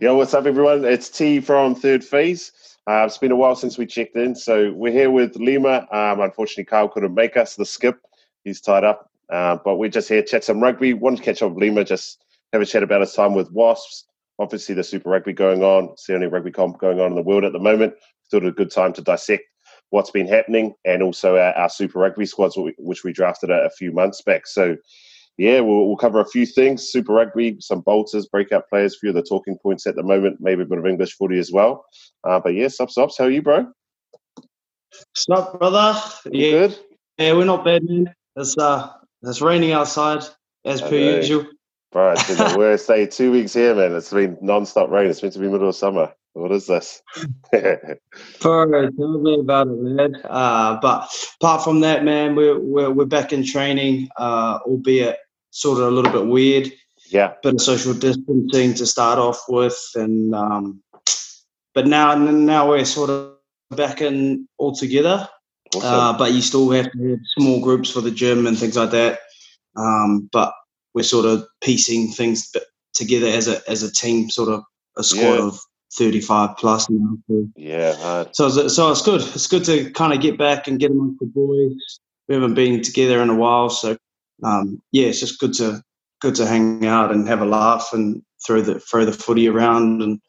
Yo, what's up, everyone? It's T from Third Phase. Uh, it's been a while since we checked in, so we're here with Lima. Um, unfortunately, Kyle couldn't make us the skip; he's tied up. Uh, but we're just here to chat some rugby. Wanted to catch up with Lima, just have a chat about his time with Wasps. Obviously, the Super Rugby going on. It's the only rugby comp going on in the world at the moment. Thought a good time to dissect what's been happening and also our, our Super Rugby squads, which we drafted a, a few months back. So yeah, we'll, we'll cover a few things Super Rugby, some bolters, breakout players, a few of the talking points at the moment, maybe a bit of English footy as well. Uh, but yeah, Sup Sups, how are you, bro? Sup, brother? yeah, good? Yeah, we're not bad, man. It's, uh, it's raining outside, as per usual. Bro, it's been the worst day. Two weeks here, man. It's been non-stop rain. It's meant to be middle of summer. What is this? Bro, tell me about it, man. Uh, but apart from that, man, we're, we're, we're back in training, uh, albeit sort of a little bit weird. Yeah. Bit of social distancing to start off with, and um, but now now we're sort of back in all together. Awesome. Uh, but you still have to have small groups for the gym and things like that. Um, but we're sort of piecing things together as a as a team, sort of a squad yeah. of 35 plus now. So, yeah. So, so it's good. It's good to kind of get back and get amongst the boys. We haven't been together in a while, so um, yeah, it's just good to good to hang out and have a laugh and throw the throw the footy around and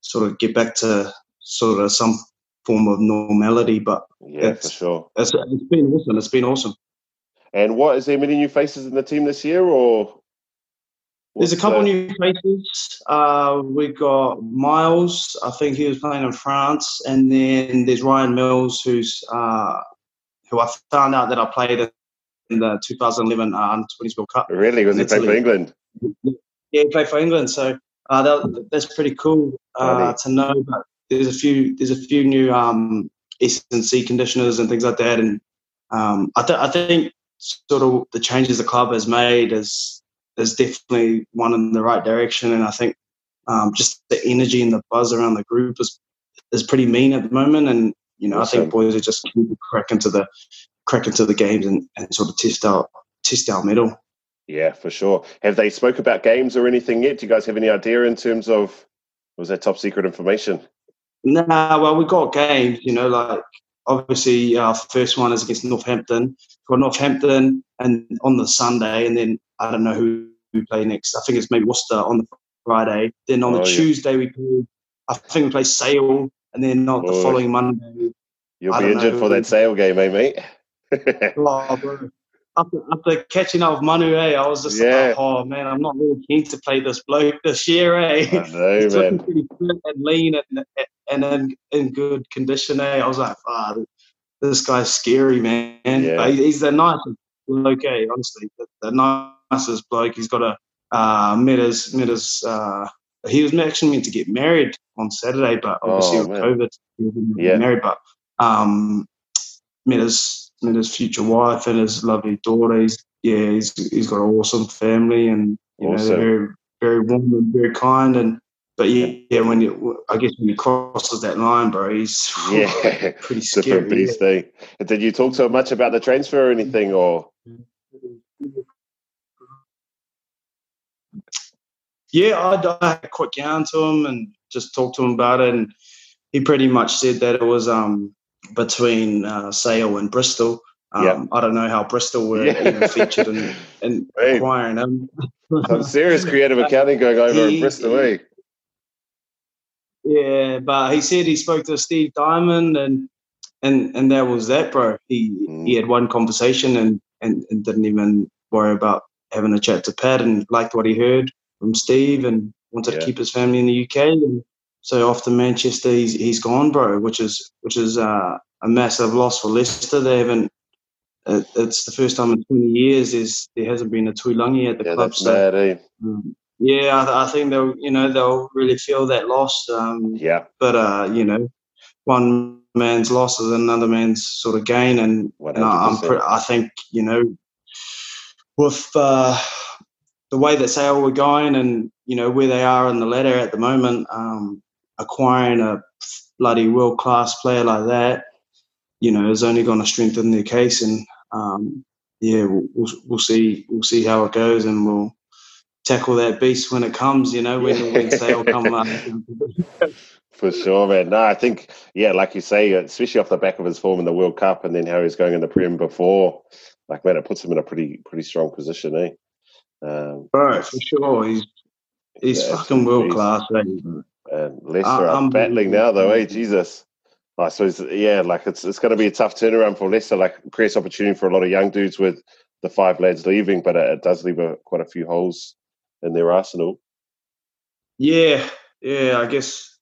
sort of get back to sort of some form of normality. But yeah, for sure, it's, it's been awesome. It's been awesome. And what is there many new faces in the team this year, or there's a couple the... new faces. Uh, we got Miles. I think he was playing in France, and then there's Ryan Mills, who's uh, who I found out that I played in the 2011 uh, Under 20s World Cup. Really? Was he playing for England? Yeah, he played for England. So uh, that, that's pretty cool uh, to know. But there's a few there's a few new um, S and C conditioners and things like that, and um, I, th- I think sort of the changes the club has made is is definitely one in the right direction, and I think um, just the energy and the buzz around the group is is pretty mean at the moment, and you know awesome. I think boys are just cracking to the crack into the games and, and sort of test our test our mettle. Yeah, for sure. Have they spoke about games or anything yet? Do you guys have any idea in terms of was that top secret information? Nah, well, we got games. You know, like obviously our first one is against Northampton. we got Northampton and on the Sunday, and then I don't know who we play next. I think it's maybe Worcester on the Friday. Then on oh, the yeah. Tuesday we play. I think we play Sale, and then on oh. the following Monday. You'll be injured for that Sale game, eh, mate? oh, after, after, catching up with Manu, eh, I was just yeah. like, oh man, I'm not really keen to play this bloke this year, eh? I know, He's man. pretty fit and lean and, and in, in good condition, eh? I was like, oh, this guy's scary, man. Yeah. But he's a nicest bloke, eh, honestly. The, the nicest bloke. He's got a, uh, met his, met his, uh, he was actually meant to get married on Saturday, but obviously oh, with man. COVID, he didn't yeah. get married. But um, met his met his future wife and his lovely daughter. He's yeah, he's he's got an awesome family and you awesome. know very very warm and very kind and but yeah, yeah, when you, I guess when he crosses that line, bro, he's yeah, pretty scary. Different beast, yeah. Did you talk so much about the transfer or anything, or? Yeah, I, I quick down to him and just talked to him about it, and he pretty much said that it was um between uh, Sale and Bristol. Um, yeah. I don't know how Bristol were yeah. even featured in, in hey. acquiring him. Some serious creative accounting going over he, in Bristol, eh? Yeah, but he said he spoke to Steve Diamond and and and that was that, bro. He mm. he had one conversation and, and and didn't even worry about having a chat to Pat and liked what he heard from Steve and wanted yeah. to keep his family in the UK and so after Manchester, he's he's gone, bro, which is which is uh, a massive loss for Leicester. They haven't. Uh, it's the first time in 20 years there's there hasn't been a Tuilagi at the yeah, club. That's so, bad, eh? um, yeah, I, I, think they'll you know they'll really feel that loss. Um, yeah. But uh, you know, one man's loss is another man's sort of gain, and, and I, am pre- I think you know with uh, the way that Sale were going and you know where they are in the ladder at the moment. Um, acquiring a bloody world class player like that, you know, is only going to strengthen their case. And um, yeah, we'll, we'll, we'll see we'll see how it goes, and we'll tackle that beast when it comes. You know, when wind sail come up. For sure, man. No, I think, yeah, like you say, especially off the back of his form in the World Cup and then how he's going in the Prem before, like, man, it puts him in a pretty pretty strong position, eh? Um, right, for sure. He's he's yeah, fucking world class, eh? And Leicester uh, are battling now, though, eh? Jesus. I suppose, yeah, like it's it's going to be a tough turnaround for Leicester. Like creates opportunity for a lot of young dudes with the five lads leaving, but it, it does leave a, quite a few holes in their arsenal. Yeah, yeah. I guess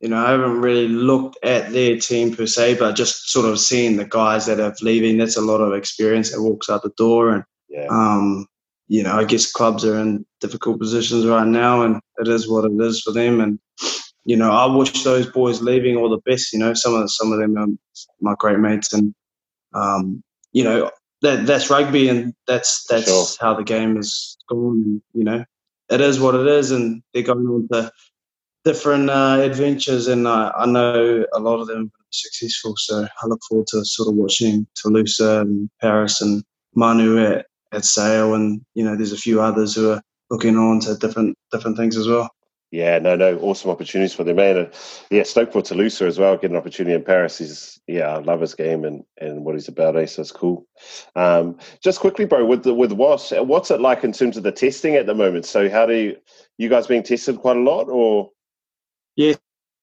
you know I haven't really looked at their team per se, but just sort of seeing the guys that are leaving. That's a lot of experience that walks out the door, and yeah. um, you know, I guess clubs are in difficult positions right now, and it is what it is for them. And you know, I wish those boys leaving all the best. You know, some of some of them are my great mates, and um, you know that that's rugby, and that's that's sure. how the game is going. You know, it is what it is, and they're going on to different uh, adventures, and uh, I know a lot of them are successful. So I look forward to sort of watching Telusa and Paris and Manu at, at Sale, and you know, there's a few others who are looking on to different different things as well. Yeah, no, no, awesome opportunities for the man. And yeah, Stoke for Telusa as well, getting an opportunity in Paris. He's yeah, I love his game and, and what he's about. Eh? So it's cool. Um, just quickly, bro, with the, with Wasps, what's it like in terms of the testing at the moment? So how do you, you guys being tested quite a lot, or? Yeah,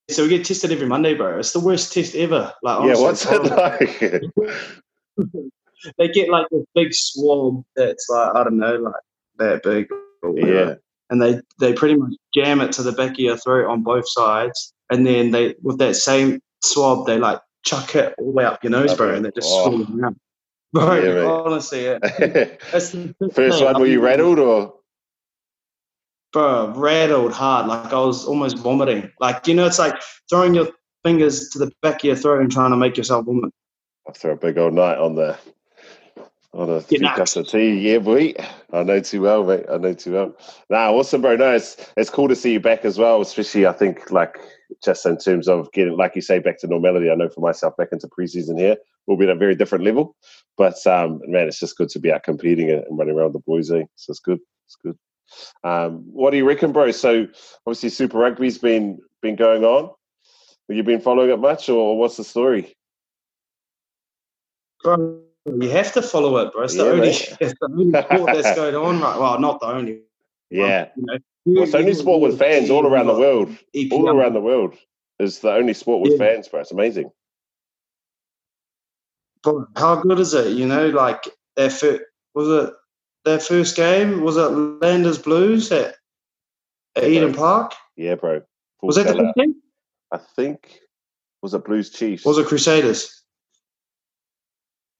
so we get tested every Monday, bro. It's the worst test ever. Like, honestly, yeah, what's it like? They get like a big swab that's like I don't know, like that big. yeah and they they pretty much jam it to the back of your throat on both sides, and then they with that same swab they like chuck it all the way up your nose, bro, and they're just oh. around. Bro, yeah, honestly, yeah. First one, were you rattled or? Bro, rattled hard. Like I was almost vomiting. Like you know, it's like throwing your fingers to the back of your throat and trying to make yourself vomit. After a big old night on the on a few cups of tea. Yeah, boy. I know too well, mate. I know too well. Nah, awesome, bro. No, it's, it's cool to see you back as well, especially I think like just in terms of getting, like you say, back to normality. I know for myself, back into preseason here we'll be at a very different level. But um, man, it's just good to be out competing and running around the boys. Eh? So it's good. It's good. Um, what do you reckon, bro? So obviously, Super Rugby's been been going on. Have you been following it much, or what's the story? Um, you have to follow it, bro. It's the yeah, only, it's the only sport that's going on right. Well, not the only. Yeah. you know, well, it's the only sport with fans all around the world. All around the world is the only sport with yeah. fans, bro. It's amazing. But how good is it? You know, like their first, was it their first game? Was it Landers Blues at, at yeah, Eden Park? Yeah, bro. Full was that the first game? I think was it Blues Chiefs? Was it Crusaders?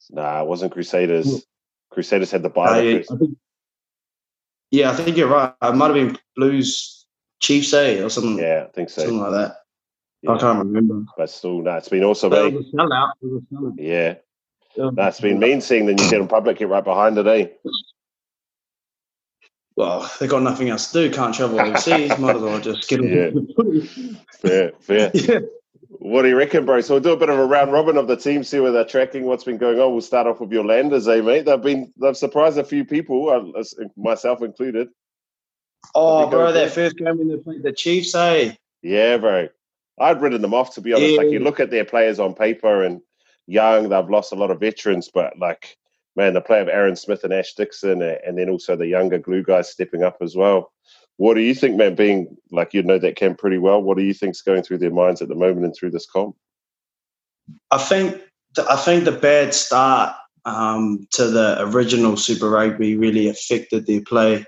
Nah, it wasn't Crusaders. Hmm. Crusaders had the bye. I think, yeah, I think you're right. It might have been Blues Chiefs A or something. Yeah, I think so. Something like that. Yeah. I can't remember. But still, no, it's been awesome. But it was Yeah. yeah. It's been mean seeing the New Zealand public get right behind it, eh? Well, they've got nothing else to do, can't travel overseas, might as well just get them. Yeah. fair, fair. Yeah. What do you reckon, bro? So we'll do a bit of a round robin of the team, see where they're tracking, what's been going on. We'll start off with your landers, eh, mate? They've been they've surprised a few people, uh, myself included. Oh, bro, that first game when they played the Chiefs, eh? Yeah, bro. I'd written them off to be honest. Yeah. Like you look at their players on paper and young, they've lost a lot of veterans, but like man, the play of Aaron Smith and Ash Dixon, and then also the younger glue guys stepping up as well. What do you think, man? Being like you know that camp pretty well, what do you think's going through their minds at the moment and through this comp? I think I think the bad start um, to the original Super Rugby really affected their play,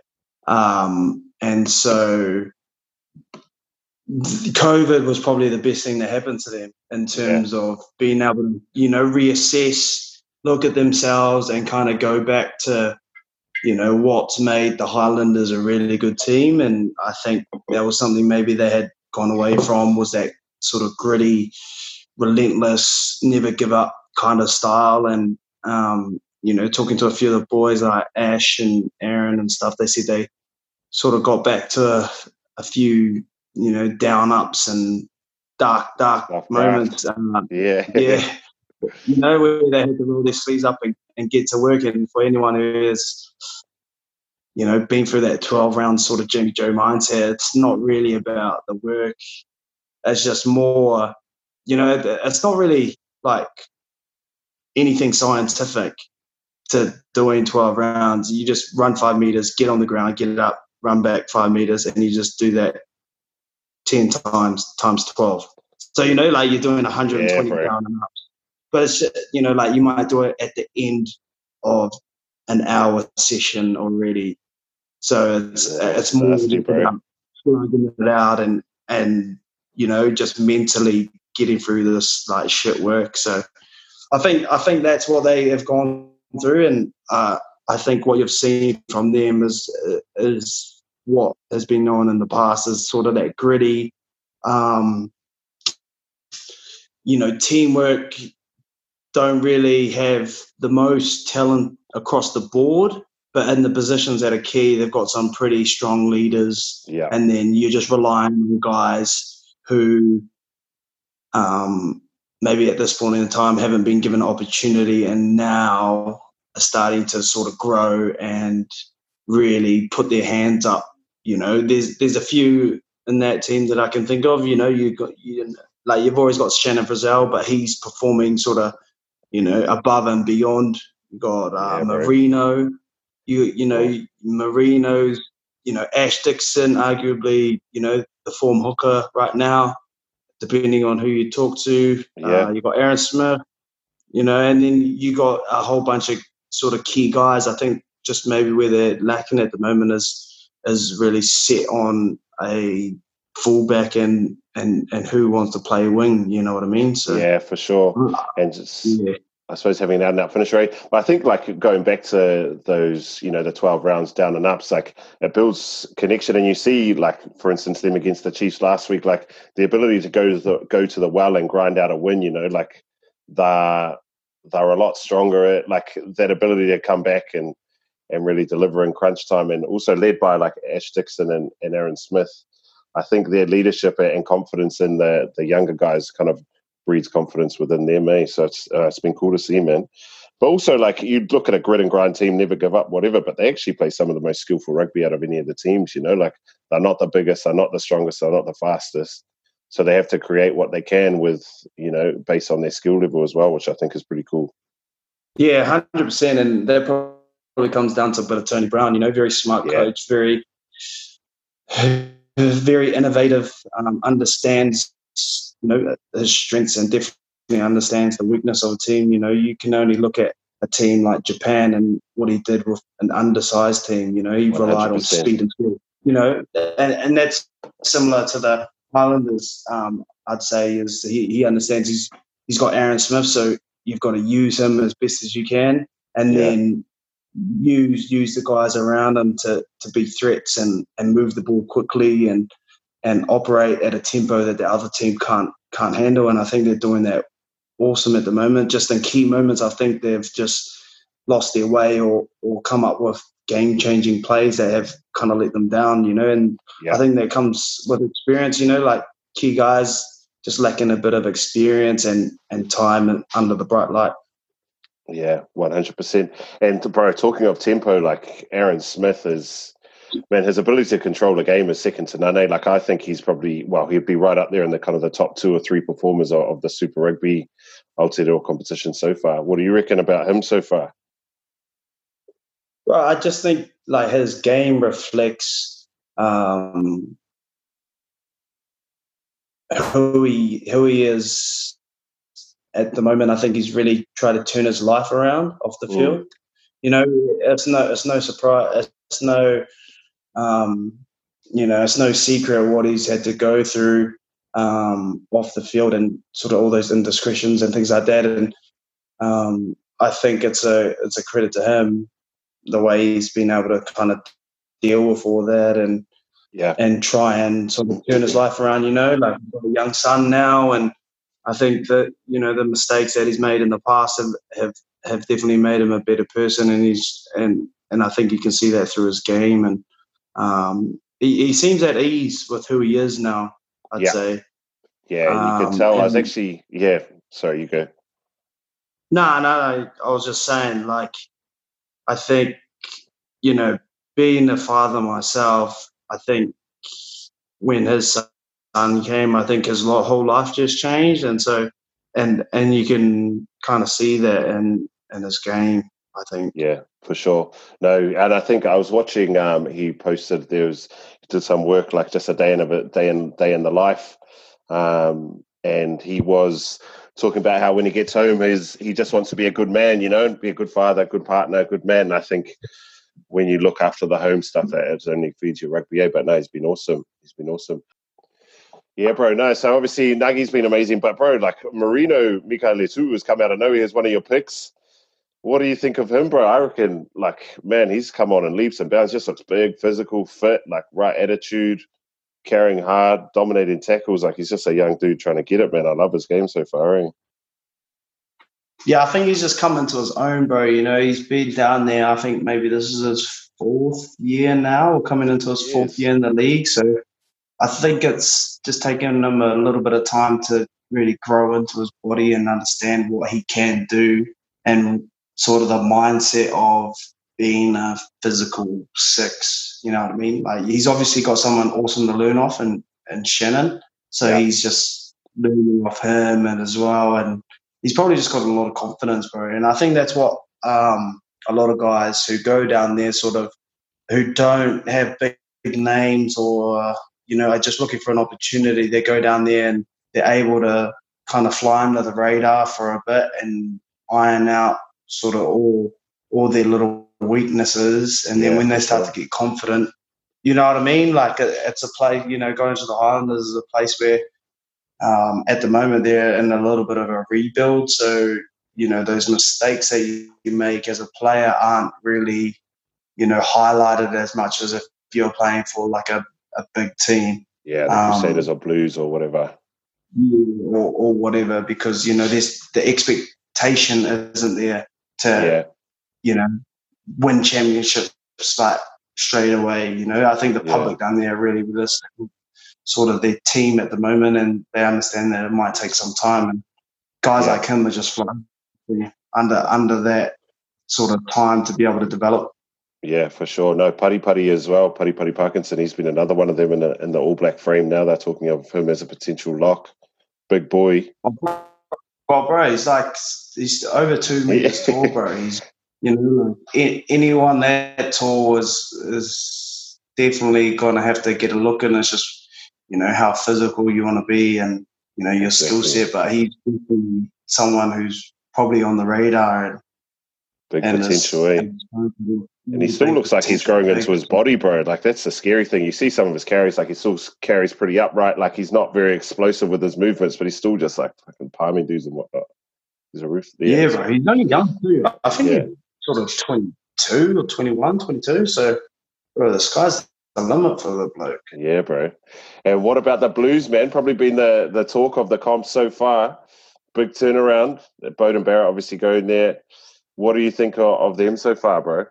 um, and so COVID was probably the best thing that happened to them in terms yeah. of being able to you know reassess, look at themselves, and kind of go back to you know what's made the Highlanders a really good team, and I think that was something maybe they had gone away from was that sort of gritty, relentless, never give up kind of style. And um, you know, talking to a few of the boys like Ash and Aaron and stuff, they said they sort of got back to a, a few you know down ups and dark dark moments. Um, yeah, yeah. you know where they had to roll their sleeves up and, and get to work. And for anyone who is you know, been through that 12 round sort of Jimmy Joe mindset. It's not really about the work. It's just more, you know, it's not really like anything scientific to doing 12 rounds. You just run five meters, get on the ground, get it up, run back five meters, and you just do that 10 times times 12. So, you know, like you're doing 120 yeah, up. But it's, you know, like you might do it at the end of an hour session already so it's it's more about slugging it out and and you know just mentally getting through this like shit work. So I think I think that's what they have gone through, and uh, I think what you've seen from them is is what has been known in the past is sort of that gritty, um, you know, teamwork. Don't really have the most talent across the board, but in the positions that are key, they've got some pretty strong leaders. Yeah. And then you're just relying on guys who um, maybe at this point in time haven't been given an opportunity and now are starting to sort of grow and really put their hands up. You know, there's there's a few in that team that I can think of. You know, you got you like you've always got Shannon Frizell, but he's performing sort of, you know, above and beyond. You've got uh, yeah, Marino, you you know Marino's, you know Ash Dixon, arguably you know the form hooker right now, depending on who you talk to. Yeah. Uh, you got Aaron Smith, you know, and then you got a whole bunch of sort of key guys. I think just maybe where they're lacking at the moment is is really set on a fullback and and and who wants to play wing. You know what I mean? So yeah, for sure. Uh, and just yeah. I suppose having that in that finish rate. But I think like going back to those, you know, the twelve rounds down and ups, like it builds connection. And you see, like for instance, them against the Chiefs last week, like the ability to go to the go to the well and grind out a win. You know, like they're they're a lot stronger at like that ability to come back and and really deliver in crunch time. And also led by like Ash Dixon and, and Aaron Smith. I think their leadership and confidence in the the younger guys kind of breeds confidence within them, eh? So it's uh, it's been cool to see, man. But also, like you look at a grit and grind team, never give up, whatever. But they actually play some of the most skillful rugby out of any of the teams. You know, like they're not the biggest, they're not the strongest, they're not the fastest. So they have to create what they can with, you know, based on their skill level as well, which I think is pretty cool. Yeah, hundred percent, and that probably comes down to a bit of Tony Brown. You know, very smart yeah. coach, very, very innovative, um, understands you know his strengths and definitely understands the weakness of a team. You know, you can only look at a team like Japan and what he did with an undersized team. You know, he 100%. relied on speed and skill. You know, and, and that's similar to the Highlanders. Um, I'd say is he, he understands he's he's got Aaron Smith, so you've got to use him as best as you can, and yeah. then use use the guys around them to to be threats and and move the ball quickly and and operate at a tempo that the other team can't can't handle. And I think they're doing that awesome at the moment. Just in key moments, I think they've just lost their way or or come up with game changing plays that have kind of let them down. You know, and yeah. I think that comes with experience. You know, like key guys just lacking a bit of experience and and time under the bright light. Yeah, one hundred percent. And bro, talking of tempo, like Aaron Smith is man, his ability to control a game is second to none. Eh? Like I think he's probably well, he'd be right up there in the kind of the top two or three performers of, of the Super Rugby Aotearoa competition so far. What do you reckon about him so far? Well, I just think like his game reflects um, who he who he is at the moment. I think he's really tried to turn his life around off the mm. field. You know, it's no it's no surprise. It's no um, you know, it's no secret what he's had to go through um, off the field and sort of all those indiscretions and things like that. And um, I think it's a it's a credit to him the way he's been able to kind of deal with all that and yeah and try and sort of turn his life around. You know, like he's got a young son now, and I think that you know the mistakes that he's made in the past have have, have definitely made him a better person, and he's and and I think you can see that through his game and um, he, he, seems at ease with who he is now. I'd yeah. say. Yeah, you could um, tell. I was actually yeah. Sorry, you go. No, no, no. I was just saying, like, I think you know being a father myself, I think when his son came, I think his whole life just changed, and so and and you can kind of see that in in his game. I think. Yeah, for sure. No, and I think I was watching. Um, he posted there was did some work like just a day in a day in day in the life, um, and he was talking about how when he gets home, he's he just wants to be a good man, you know, be a good father, good partner, good man. I think when you look after the home stuff, that it only feeds your rugby. Yeah, but no, he's been awesome. He's been awesome. Yeah, bro. No, so obviously Nagi's been amazing, but bro, like Marino Mikaele-Tu'u has come out of nowhere as one of your picks. What do you think of him, bro? I reckon, like, man, he's come on and leaps and bounds. Just looks big, physical, fit, like right attitude, carrying hard, dominating tackles. Like he's just a young dude trying to get it, man. I love his game so far. Eh? Yeah, I think he's just come into his own, bro. You know, he's been down there. I think maybe this is his fourth year now, or coming into his fourth year in the league. So I think it's just taken him a little bit of time to really grow into his body and understand what he can do and sort of the mindset of being a physical six. You know what I mean? Like he's obviously got someone awesome to learn off and and Shannon. So yeah. he's just learning off him and as well. And he's probably just got a lot of confidence, bro. And I think that's what um, a lot of guys who go down there sort of who don't have big, big names or you know are just looking for an opportunity. They go down there and they're able to kind of fly under the radar for a bit and iron out sort of all all their little weaknesses, and then yeah, when they start sure. to get confident, you know what I mean? Like it's a place, you know, going to the Highlanders is a place where um, at the moment they're in a little bit of a rebuild. So you know those mistakes that you, make as a player aren't really you know highlighted as much as if you're playing for like a, a big team. Yeah, the um, Crusaders or Blues or whatever. or, or whatever, because you know there's the expectation isn't there to yeah. you know win championships like straight away. You know, I think the public yeah. down there really realistic sort of their team at the moment, and they understand that it might take some time. And guys yeah. like him are just flying under under that sort of time to be able to develop. Yeah, for sure. No, Pari Pari as well. Pari Pari Parkinson. He's been another one of them in the in the All Black frame. Now they're talking of him as a potential lock. Big boy. Well, bro, he's like he's over two meters tall, bro. He's you know anyone that tall is is definitely gonna have to get a look in. It's just you know how physical you want to be and you know your skill set. But he's someone who's probably on the radar and big and potential. Eh? And he still looks like he's growing into his body, bro. Like that's the scary thing. You see some of his carries, like he still carries pretty upright. Like he's not very explosive with his movements, but he's still just like fucking palming dudes and whatnot. He's a roof. Yeah, yeah bro. He's only young too. I think yeah. he's sort of 22 or 21, 22. So, bro, the sky's the limit for the bloke. Yeah, bro. And what about the Blues, man? Probably been the the talk of the comp so far. Big turnaround. Beauden Barrett obviously going there. What do you think of, of them so far, bro?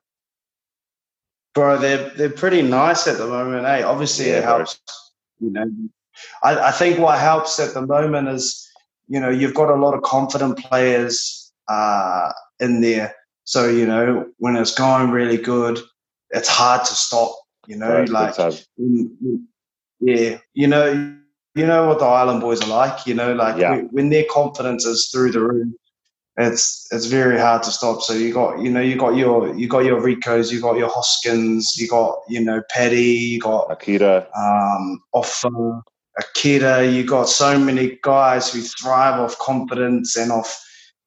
Bro, they're they're pretty nice at the moment. Hey, obviously yeah, it helps. Bro. You know, I, I think what helps at the moment is you know you've got a lot of confident players uh, in there. So you know when it's going really good, it's hard to stop. You know, right, like yeah, you know, you know what the Island boys are like. You know, like yeah. when, when their confidence is through the roof, it's it's very hard to stop. So you got you know you got your you got your Ricos, you got your Hoskins, you got you know Petty, you got Akira, um, Ofa, Akira. You got so many guys who thrive off confidence and off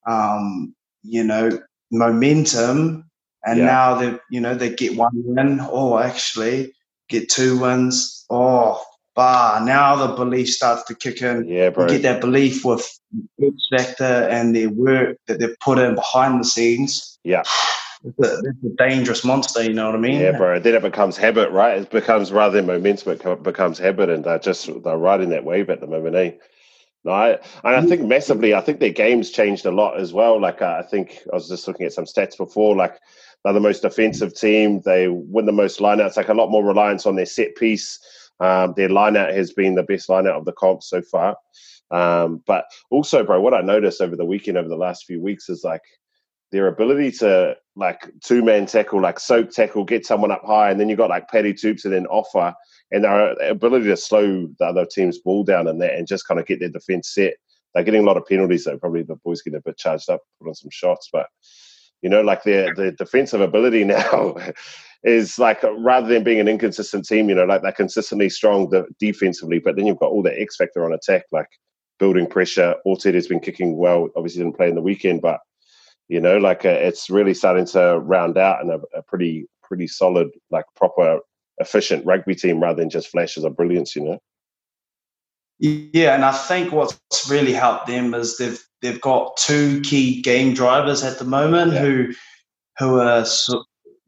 um, you know momentum. And yeah. now they you know they get one win, or actually get two wins. Oh, now the belief starts to kick in. Yeah, bro. You get that belief with Factor and their work that they've put in behind the scenes. Yeah. It's a, it's a, dangerous monster, you know what I mean? Yeah, bro. Then it becomes habit, right? It becomes rather than momentum, it becomes habit, and they're just they're riding that wave at the moment, eh? No, I, and I think massively. I think their games changed a lot as well. Like uh, I think I was just looking at some stats before. Like they're the most offensive team. They win the most lineouts. Like a lot more reliance on their set piece. Um, their lineout has been the best lineout of the comp so far. Um, but also, bro, what I noticed over the weekend, over the last few weeks, is like their ability to like two man tackle, like soak tackle, get someone up high, and then you got like Paddy Toops and then Ofa, and their ability to slow the other team's ball down and that, and just kind of get their defense set. They're getting a lot of penalties though. Probably the boys getting a bit charged up, put on some shots, but you know, like their the defensive ability now is like rather than being an inconsistent team, you know, like they're consistently strong defensively, but then you've got all the X factor on attack, like building pressure. Orted has been kicking well. Obviously, didn't play in the weekend, but you know, like uh, it's really starting to round out and a, a pretty pretty solid, like proper efficient rugby team rather than just flashes of brilliance. You know. Yeah, and I think what's really helped them is they've they've got two key game drivers at the moment yeah. who who are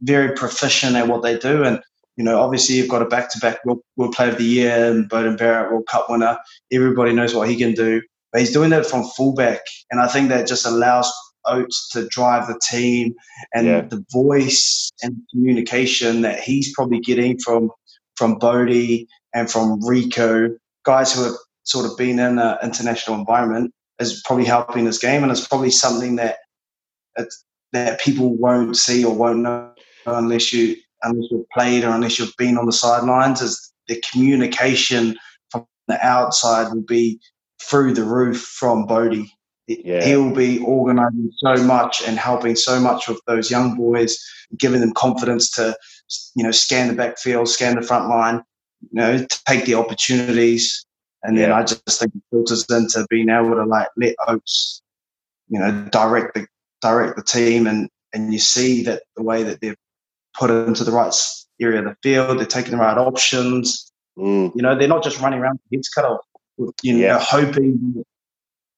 very proficient at what they do, and you know, obviously you've got a back-to-back World, World Player of the Year and Beauden Barrett World Cup winner. Everybody knows what he can do, but he's doing that from fullback, and I think that just allows Oates to drive the team and yeah. the voice and communication that he's probably getting from from Bodie and from Rico, guys who have sort of been in an international environment is probably helping this game, and it's probably something that that people won't see or won't know unless you unless you've played or unless you've been on the sidelines. Is the communication from the outside will be through the roof from Bodie. Yeah. He'll be organising so much and helping so much with those young boys, giving them confidence to, you know, scan the backfield, scan the front line, you know, take the opportunities. And then yeah. I just think it filters into being able to like let Oates, you know, direct the direct the team and and you see that the way that they're put into the right area of the field, they're taking the right options. Mm. You know, they're not just running around with heads cut off, you know, yeah. hoping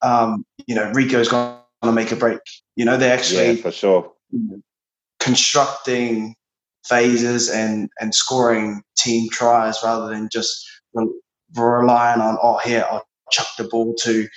um, you know, Rico's going to make a break. You know, they're actually yeah, for sure you know, constructing phases and and scoring team tries rather than just re- relying on oh here I'll chuck the ball to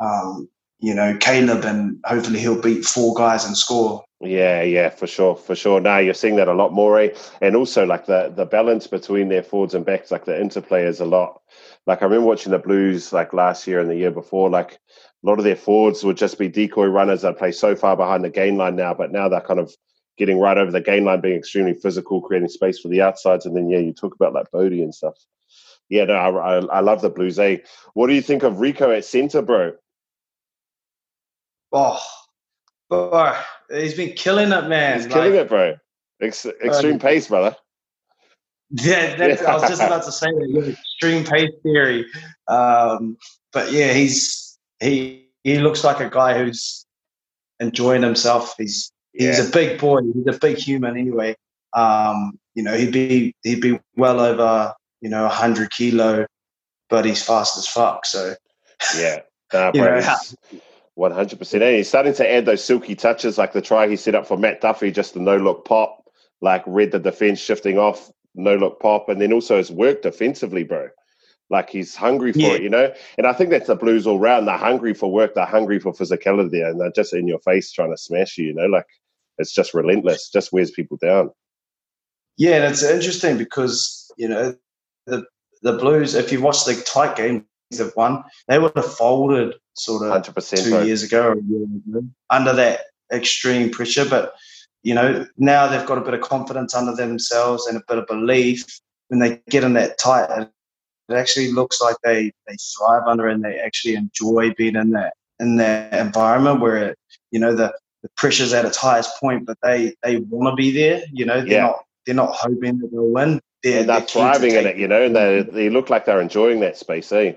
um, you know Caleb and hopefully he'll beat four guys and score. Yeah, yeah, for sure, for sure. Now you're seeing that a lot more, eh? and also like the the balance between their forwards and backs, like the interplay is a lot. Like I remember watching the Blues like last year and the year before, like a lot of their forwards would just be decoy runners that play so far behind the gain line now, but now they're kind of getting right over the gain line, being extremely physical, creating space for the outsides. And then, yeah, you talk about like Bodie and stuff. Yeah, no, I, I, I love the Blues. Eh? What do you think of Rico at centre, bro? Oh, bro, he's been killing it, man. He's like, killing it, bro. Ex- extreme um, pace, brother. Yeah, yeah, I was just about to say that. extreme pace theory. Um, but yeah, he's he he looks like a guy who's enjoying himself. He's he's yeah. a big boy. He's a big human anyway. Um, you know, he'd be he'd be well over you know hundred kilo, but he's fast as fuck. So yeah, nah, one hundred percent. And he's starting to add those silky touches, like the try he set up for Matt Duffy, just the no look pop, like read the defense shifting off, no look pop, and then also his work defensively, bro. Like he's hungry for yeah. it, you know. And I think that's the Blues all round. They're hungry for work. They're hungry for physicality, and they're just in your face trying to smash you. You know, like it's just relentless. Just wears people down. Yeah, and it's interesting because you know the the Blues. If you watch the tight games they've won, they would have folded sort of 100% two years ago, ago under that extreme pressure. But you know now they've got a bit of confidence under themselves and a bit of belief when they get in that tight. It actually looks like they they thrive under and they actually enjoy being in that in that environment where it, you know the the pressure's at its highest point, but they they want to be there. You know, they're yeah. not they're not hoping that they'll win. They're, they're thriving in it. You know, and they they look like they're enjoying that space, eh?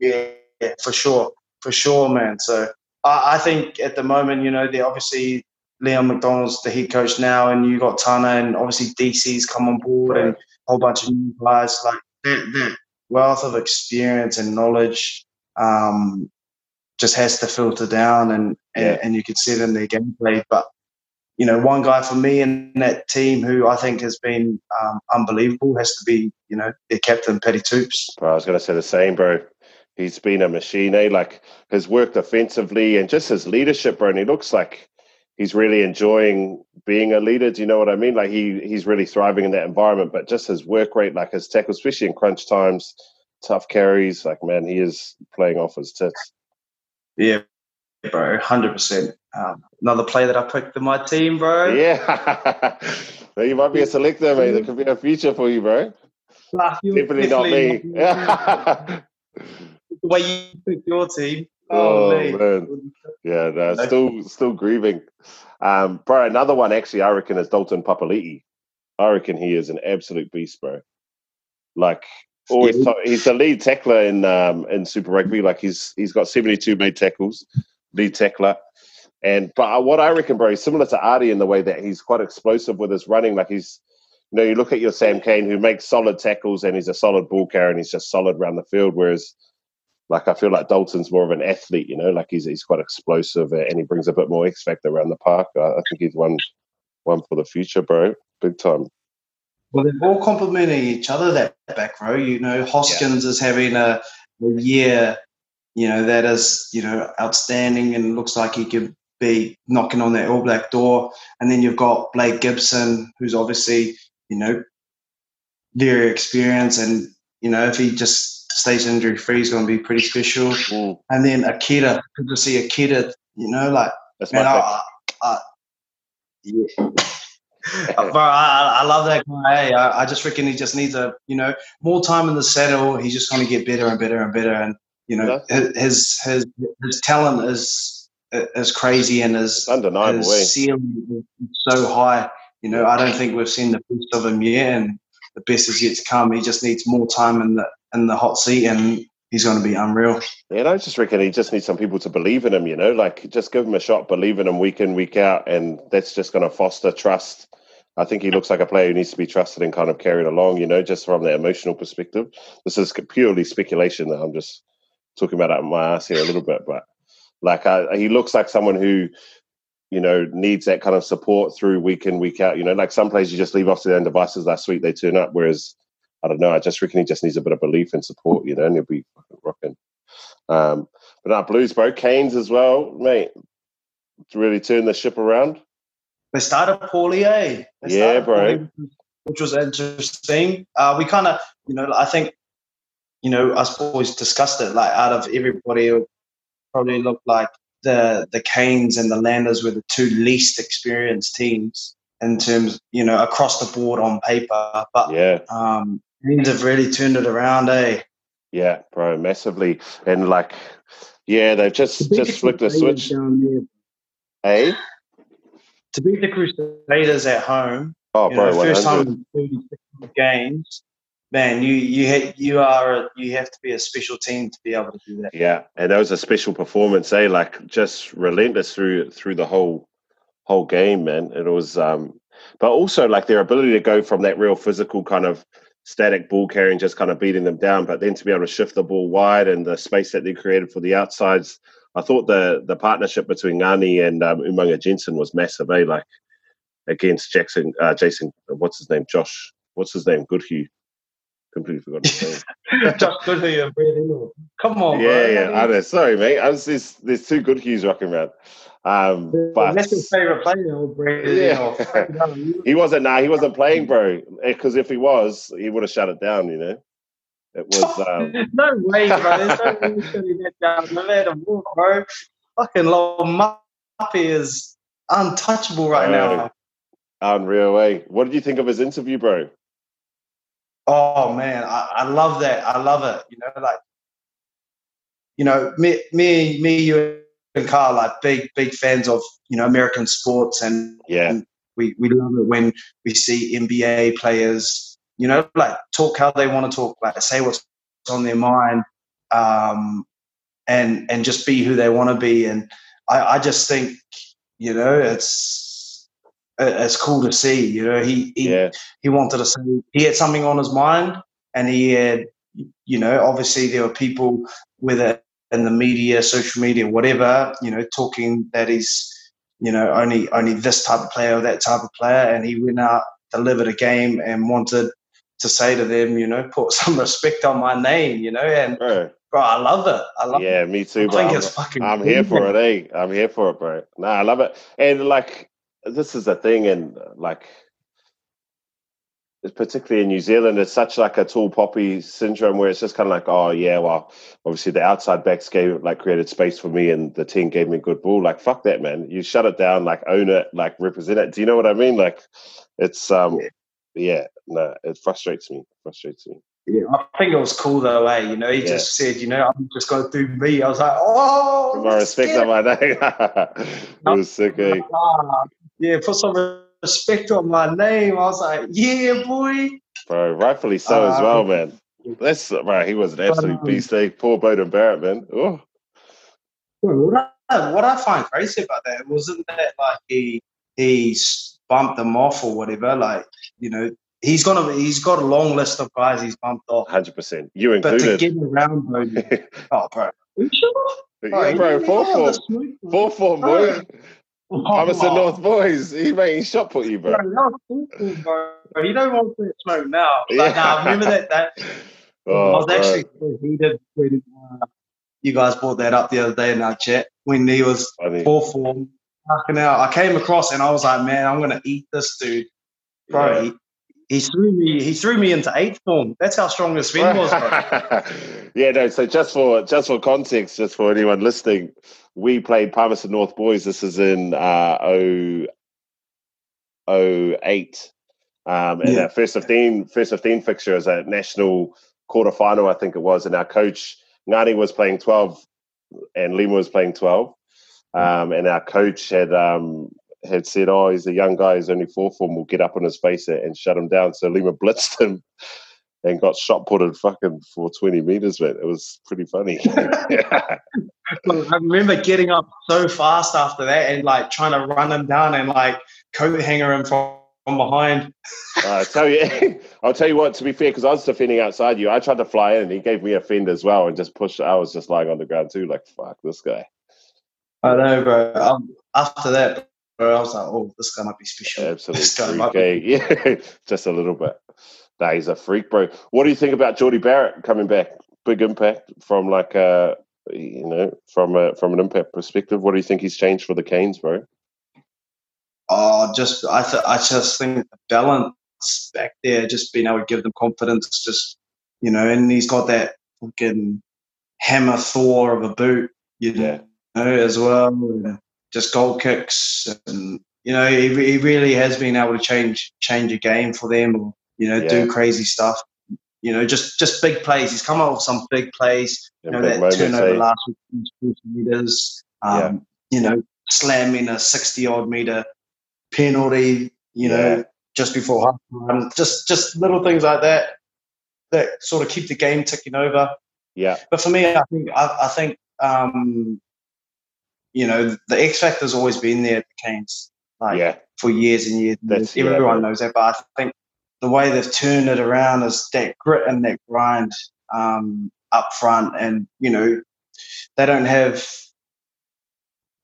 Yeah, yeah for sure, for sure, man. So I, I think at the moment, you know, they're obviously Leon MacDonald's the head coach now, and you got Tana, and obviously DC's come on board, and a whole bunch of new guys. Like that, that wealth of experience and knowledge um, just has to filter down and, and, yeah. and you can see it in their gameplay. But you know, one guy for me in that team who I think has been um, unbelievable has to be, you know, their captain, Paddy Toops. Bro, I was going to say the same, bro. He's been a machine, eh? Like, has worked offensively and just his leadership, bro. And he looks like he's really enjoying being a leader. Do you know what I mean? Like, he he's really thriving in that environment, but just his work rate, like his tackles, especially in crunch times, tough carries, like, man, he is playing off his tits. Yeah, bro, hundred percent. um, another player that I picked in my team, bro. Yeah, you might be a selector, mate. That could be a future for you, bro. definitely, definitely, not me. the way you picked your team. Oh, oh man, yeah, no, still still grieving. Um, bro, another one actually, I reckon is Dalton Papali'i. I reckon he is an absolute beast, bro. Like always, yeah. he's the lead tackler in um, in Super Rugby. Like he's he's got seventy two made tackles, lead tackler. And but what I reckon, bro, is similar to Artie in the way that he's quite explosive with his running. Like he's, you know, you look at your Sam Cane who makes solid tackles and he's a solid ball carrier and he's just solid around the field. Whereas, like I feel like Dalton's more of an athlete. You know, like he's he's quite explosive and he brings a bit more X factor around the park. I, I think he's one one for the future, bro, big time. Well, they're all complementing each other. That back row, you know, Hoskins yeah. is having a, a year you know, that is, you know, outstanding and looks like he could be knocking on that All Black door. And then you've got Blake Gibson, who's obviously, you know, very experienced. And, you know, if he just stays injury free, is going to be pretty special. Mm. And then Akira, good to see Akira, you know, like, That's man, I, I, yeah. Bro, I, I, love that guy. I, I, just reckon he just needs a, you know, more time in the saddle. He's just going to get better and better and better. And you know, his his his talent is as crazy and as undeniable. His ceiling is so high. You know, I don't think we've seen the best of him yet, and the best is yet to come. He just needs more time in the in the hot seat, and he's going to be unreal. Yeah, I just reckon he just needs some people to believe in him. You know, like just give him a shot, believe in him week in week out, and that's just going to foster trust. I think he looks like a player who needs to be trusted and kind of carried along. You know, just from the emotional perspective. This is purely speculation that I'm just talking about out my ass here a little bit, but like I, he looks like someone who, you know, needs that kind of support through week in, week out. You know, like some players you just leave off to their own devices last week, they turn up. Whereas, I don't know, I just reckon he just needs a bit of belief and support, you know, and he'll be rocking. Um, but not Blues, bro. Canes as well, mate. To really turn the ship around. They started poorly, eh? They yeah, bro. Poorly, which was interesting. Uh, we kind of, you know, I think, you know, us boys discussed it. Like, out of everybody, probably looked like the the Canes and the Landers were the two least experienced teams in terms, you know, across the board on paper. But yeah, um, Canes have really turned it around, eh? Yeah, bro, massively, and like, yeah, they've just just flicked the switch. Hey, to beat the Crusaders at home, oh, bro, know, first time in 36 games man, you you you are a, you have to be a special team to be able to do that. Yeah, and that was a special performance, eh? Like just relentless through through the whole whole game, man. It was, um, but also like their ability to go from that real physical kind of static ball carrying, just kind of beating them down, but then to be able to shift the ball wide and the space that they created for the outsides. I thought the the partnership between Ngani and um, Umaga Jensen was massive, eh? Like against Jackson, uh, Jason, what's his name? Josh, what's his name? Goodhue completely forgot his name. Just good you, Come on, yeah, bro. yeah. I know. Sorry, mate. I was there's, there's two Goodhues rocking around. Um, but that's his favorite player, Brady. Yeah. he wasn't. Nah, he wasn't playing, bro. Because if he was, he would have shut it down. You know. It was. Um... no way, bro. There's no way shutting that down. No matter what, bro. Fucking Lil Muppy is untouchable right now. Unreal way. What did you think of his interview, bro? Oh man, I, I love that. I love it. You know, like you know, me, me, me, you and Carl, like big, big fans of you know American sports, and yeah, and we we love it when we see NBA players, you know, like talk how they want to talk, like say what's on their mind, um, and and just be who they want to be. And I, I just think, you know, it's it's cool to see. You know, he he, yeah. he wanted to say he had something on his mind, and he had, you know, obviously there were people with in the media, social media, whatever, you know, talking that he's, you know, only only this type of player or that type of player, and he went out, delivered a game, and wanted to say to them, you know, put some respect on my name, you know, and. Bro. Bro, I love it. I love it. yeah, it. me too, bro. I think I'm, it's fucking I'm here for it, eh? I'm here for it, bro. Nah, I love it. And like this is the thing, and like particularly in New Zealand, it's such like a tall poppy syndrome where it's just kind of like, oh yeah, well, obviously the outside backs gave like created space for me, and the team gave me a good ball. Like fuck that, man. You shut it down, like own it, like represent it. Do you know what I mean? Like, it's um, yeah, yeah no, it frustrates me. Frustrates me. Yeah, I think it was cool though, eh? You know, he yeah. just said, you know, I'm just going to do me. I was like, oh, my respect on my name. it was sick, eh? Yeah, put some respect on my name. I was like, yeah, boy. Bro, rightfully so uh, as well, man. That's right. He was an absolute um, beast. Eh? Poor Beauden Barrett, man. Oh. What I, what I find crazy about that wasn't that like he he bumped them off or whatever. Like you know, he's got a he's got a long list of guys he's bumped off. Hundred percent. You included. But to get around, Beauden, oh, bro. Yeah, bro, four four, four four, boy. Oh, Palmerston North boys, he made he shot put you, bro. bro, bro. You don't want to smoke now. Like, yeah. nah, remember that? that oh, I was bro. actually heated when uh, you guys brought that up the other day in our chat when he was four form. Fucking out. I came across and I was like, man, I'm gonna eat this dude, bro. Yeah. He, he threw me. He threw me into eighth form. That's how strong this spin was. bro. yeah, no. So just for just for context, just for anyone listening, we played Palmerston North boys. This is in uh, 0, 08. Um, and yeah. our first 15, first 15 fixture is a national quarter final, I think it was. And our coach, Ngani, was playing 12 and Lima was playing 12. Um, and our coach had um, had said, "Oh, he's a young guy. He's only four form. We'll get up on his face and shut him down." So Lima blitzed him and got shot putted fucking for twenty meters. Man, it was pretty funny. I remember getting up so fast after that and like trying to run him down and like coat hanger him from from behind. I tell you, I'll tell you what. To be fair, because I was defending outside you, I tried to fly in. He gave me a fend as well and just pushed. I was just lying on the ground too, like fuck this guy. I know, bro. Um, after that, bro, I was like, oh, this guy might be special. Absolutely. Yeah, just a little bit. Nah, he's a freak, bro. What do you think about Jordie Barrett coming back? Big impact from like a, uh, you know, from a from an impact perspective. What do you think he's changed for the Canes, bro? Oh, just I th- I just think the balance back there, just being able to give them confidence, just you know, and he's got that fucking hammer Thor of a boot, you know, yeah. as well just goal kicks, and you know he, he really has been able to change change a game for them, or you know yeah. do crazy stuff. You know, just just big plays. He's come out with some big plays. You know that turnover eh? last week, meters. Um, yeah. You know, slamming a sixty odd meter penalty. You know, just before half time. Just just little things like that that sort of keep the game ticking over. Yeah. But for me, I think I, I think um, you know, the X factor's always been there at the Canes, like yeah. for years and years. And years. Everyone yeah, knows that, but I think the way they've turned it around is that grit and that grind um, up front, and you know, they don't have.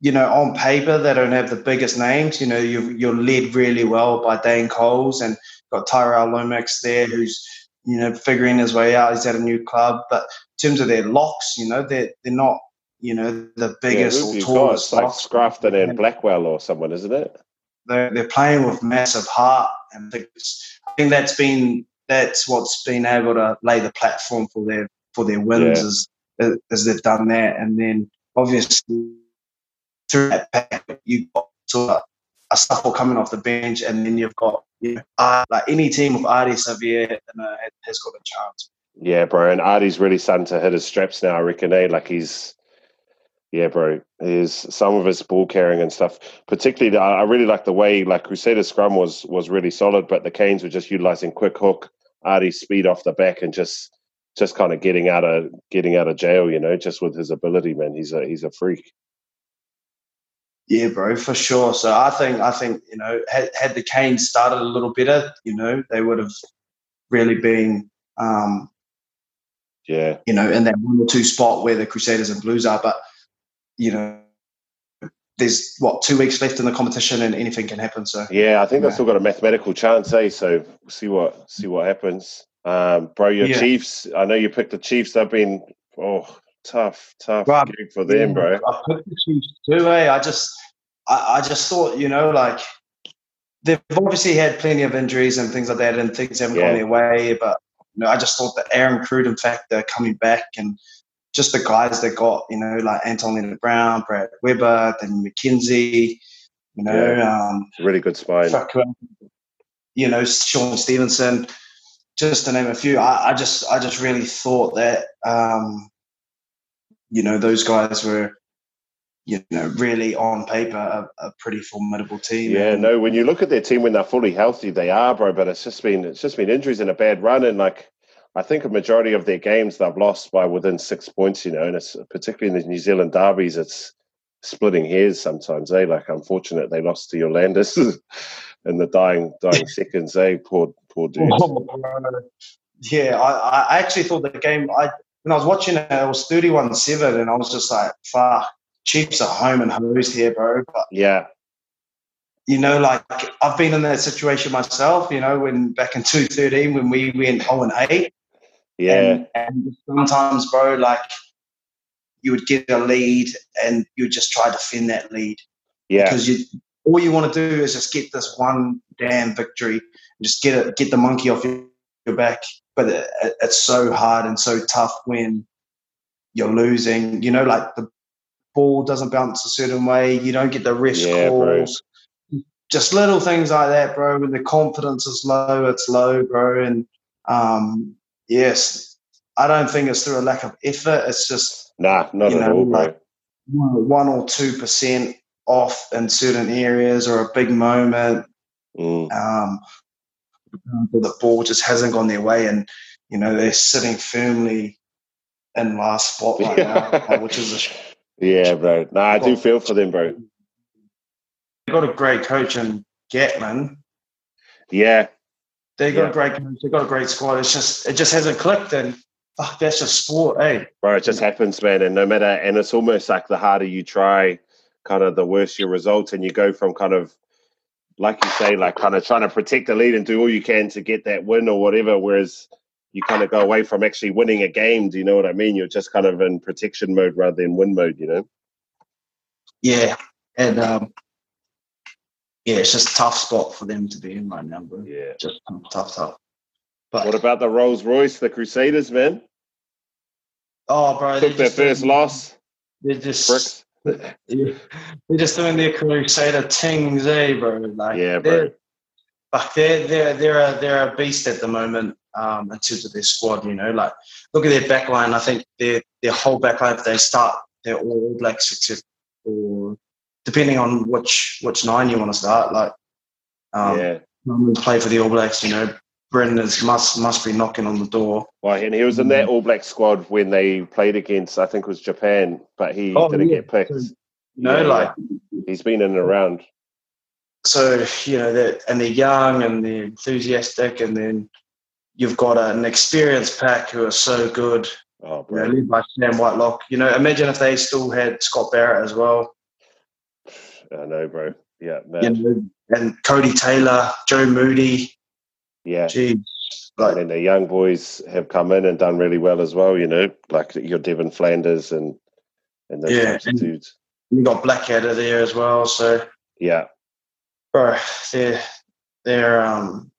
You know, on paper, they don't have the biggest names. You know, you're, you're led really well by Dane Coles and got Tyrell Lomax there, who's you know figuring his way out. He's at a new club, but in terms of their locks, you know, they're they're not you know, the biggest yeah, or tallest. Like Scrafton and Blackwell or someone, isn't it? They're, they're playing with massive heart, and think that's been that's what's been able to lay the platform for their for their wins yeah. as, as they've done that, and then obviously through that pack you've got sort of Asafo coming off the bench, and then you've got you know, uh, like any team with Ardie Savea uh, has got a chance. Yeah, bro, and Ardie's really starting to hit his straps now. I reckon, eh? Like he's yeah, bro. Is some of his ball carrying and stuff. Particularly, I really like the way like Crusader scrum was was really solid, but the Canes were just utilizing quick hook, Ardie's speed off the back, and just just kind of getting out of getting out of jail. You know, just with his ability, man. He's a he's a freak. Yeah, bro, for sure. So I think I think you know had, had the Canes started a little better, you know, they would have really been, um, yeah, you know, in that one or two spot where the Crusaders and Blues are. But you know, there's what two weeks left in the competition and anything can happen. So yeah, I think they've still got a mathematical chance, eh? So see what see what happens. Um, bro, your yeah. Chiefs. I know you picked the Chiefs. They've been oh tough, tough right. for them, yeah, bro. I picked the Chiefs too, eh? I just I, I just thought, you know, like they've obviously had plenty of injuries and things like that, and things haven't yeah. gone their way. But you know, I just thought the Aaron Cruden factor coming back and just the guys that got, you know, like Anton Brown, Brad Weber, then McKenzie, you know, yeah. um, really good spine. You know, Shaun Stevenson, just to name a few. I, I just, I just really thought that, um, you know, those guys were you know, really on paper a, a, pretty formidable team. Yeah, no, when you look at their team when they're fully healthy, they are, bro. But it's just been it's just been injuries and a bad run, and like I think a majority of their games they've lost by within six points. You know, and it's particularly in the New Zealand derbies, it's splitting hairs sometimes. Eh, like unfortunate they lost to Orlandis in the dying dying seconds. Eh, poor poor dudes. Oh, yeah, I, I actually thought the game. I when I was watching it, it was thirty-one seven, and I was just like, "Fuck." Chiefs are home and hosed here, bro. But yeah, you know, like I've been in that situation myself. You know, when back in two thirteen when we went zero and eight. Yeah, and, and sometimes, bro, like you would get a lead and you would just try to defend that lead. Yeah, because you all you want to do is just get this one damn victory, and just get it, get the monkey off your back. But it, it's so hard and so tough when you're losing. You know, like the ball doesn't bounce a certain way, you don't get the rest yeah, calls. Bro. Just little things like that, bro. When the confidence is low, it's low, bro. And um, yes, I don't think it's through a lack of effort. It's just nah, not at know, all, bro. Like one or two percent off in certain areas or a big moment. Mm. Um, the ball just hasn't gone their way, and you know they're sitting firmly in last spot right now, which is a yeah, bro. Nah, I do feel for them, bro. They got a great coach in Gatland. Yeah. They got yeah. a great coach. They got a great squad. It's just it just hasn't clicked, and fuck, that's just sport, eh? Bro, it just happens, man. And no matter, and it's almost like the harder you try, kind of the worse your results, and you go from kind of like you say, like kind of trying to protect the lead and do all you can to get that win or whatever. Whereas you kind of go away from actually winning a game. Do you know what I mean? You're just kind of in protection mode rather than win mode, you know? Yeah. And um, yeah, it's just a tough spot for them to be in right now, bro. Yeah. Just tough, tough. But what about the Rolls Royce, the Crusaders, man? Oh, bro. Took their first doing, loss. They're just Bricks. They're just doing their Crusader tings, eh, bro? Like, yeah, bro. They're, they're they're they're a they're a beast at the moment um, in terms of their squad. You know, like look at their backline. I think their their whole backline, if they start, they're all blacks except for depending on which which nine you want to start. Like, um, yeah, play for the All Blacks. You know, Braydon must must be knocking on the door. Well, and he was in that All Black squad when they played against, I think it was Japan, but he oh, didn't yeah. get picked. So, you know, yeah, like he's been in and around. So you know that, and they're young and they're enthusiastic, and then you've got an experienced pack who are so good. Oh, you know, led by Sam Whitelock. You know, imagine if they still had Scott Barrett as well. I know, bro. Yeah, man. You know, and Codie Taylor, Joe Moody. Yeah. Jeez. Like, and the young boys have come in and done really well as well, you know, like your Devon Flanders and and those yeah, types of dudes. You got Blackadder there as well, so yeah. Bro, they're they're um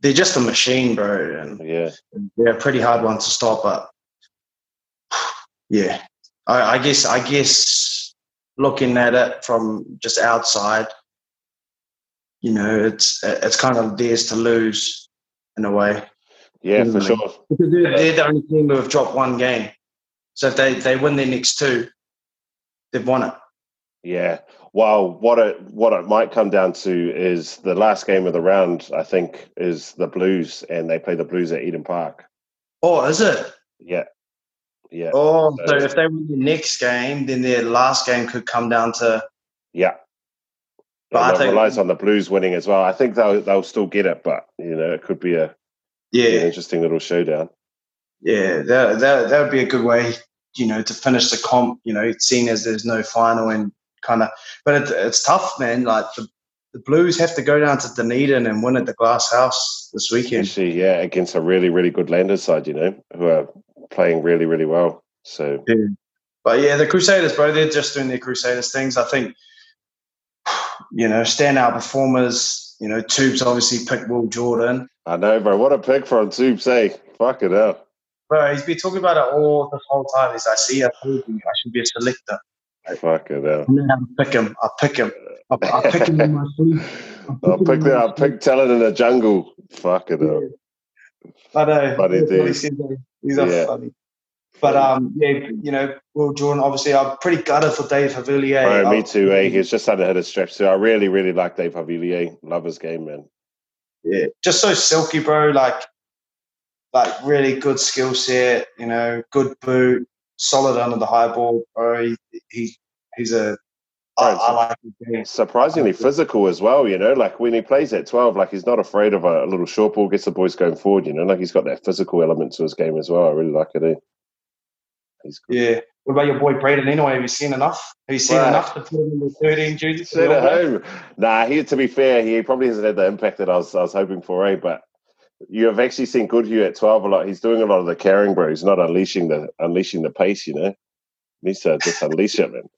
they're just a machine, bro. And yeah, they're a pretty hard one to stop. But yeah, I, I guess I guess looking at it from just outside, you know, it's it's kind of theirs to lose in a way. Yeah, for sure. Because they're, they're the only team who have dropped one game. So if they, they win their next two, they've won it. Yeah. Well, what it what it might come down to is the last game of the round. I think is the Blues, and they play the Blues at Eden Park. Oh, is it? Yeah, yeah. Oh, so, so if they win the next game, then their last game could come down to. Yeah. But I think relies on the Blues winning as well. I think they'll they'll still get it, but you know it could be a yeah an interesting little showdown. Yeah, that that that would be a good way, you know, to finish the comp. You know, seeing as there's no final and kind of. But it, it's tough, man. Like the, the Blues have to go down to Dunedin and win at the Glass House this weekend. Actually, yeah, against a really, really good Landers side, you know, who are playing really, really well. So, yeah. but yeah, the Crusaders, bro, they're just doing their Crusaders things. I think, you know, standout performers. you know, Tubes obviously picked Will Jordan. I know, bro. What a pick from Tubes, eh? Fuck it up. Bro, he's been talking about it all the whole time. He's like, see, I told you I should be a selector. Fuck it up. I pick him. I pick him. I, I pick him in my sleep. I'll pick the, I'll pick talent in the jungle. Fuck it up. I know. Funny dude. He's a yeah. funny. But um, yeah, you know, Will Jordan. Obviously, I'm pretty gutted for Dave Havili. Oh, me too. Eh? He's just had to hit a stretch too. I really, really like Dave Havili. Love his game, man. Yeah, just so silky, bro. Like, like really good skill set. You know, good boot, solid under the high ball, bro. He, he he's a I, I like him. Surprisingly physical as well, you know. Like when he plays at twelve, like he's not afraid of a, little short ball, gets the boys going forward, you know. Like he's got that physical element to his game as well. I really like it. Eh? He's good. Yeah. What about your boy Braydon anyway? Have you seen enough? Have you seen enough to put him in the 13 jersey? At home. Nah, he, to be fair, he probably hasn't had the impact that I was, I was hoping for, eh? But you have actually seen Goodhue at 12 a lot. He's doing a lot of the carrying, bro. He's not unleashing the unleashing the pace, you know. He needs to just unleash it, man.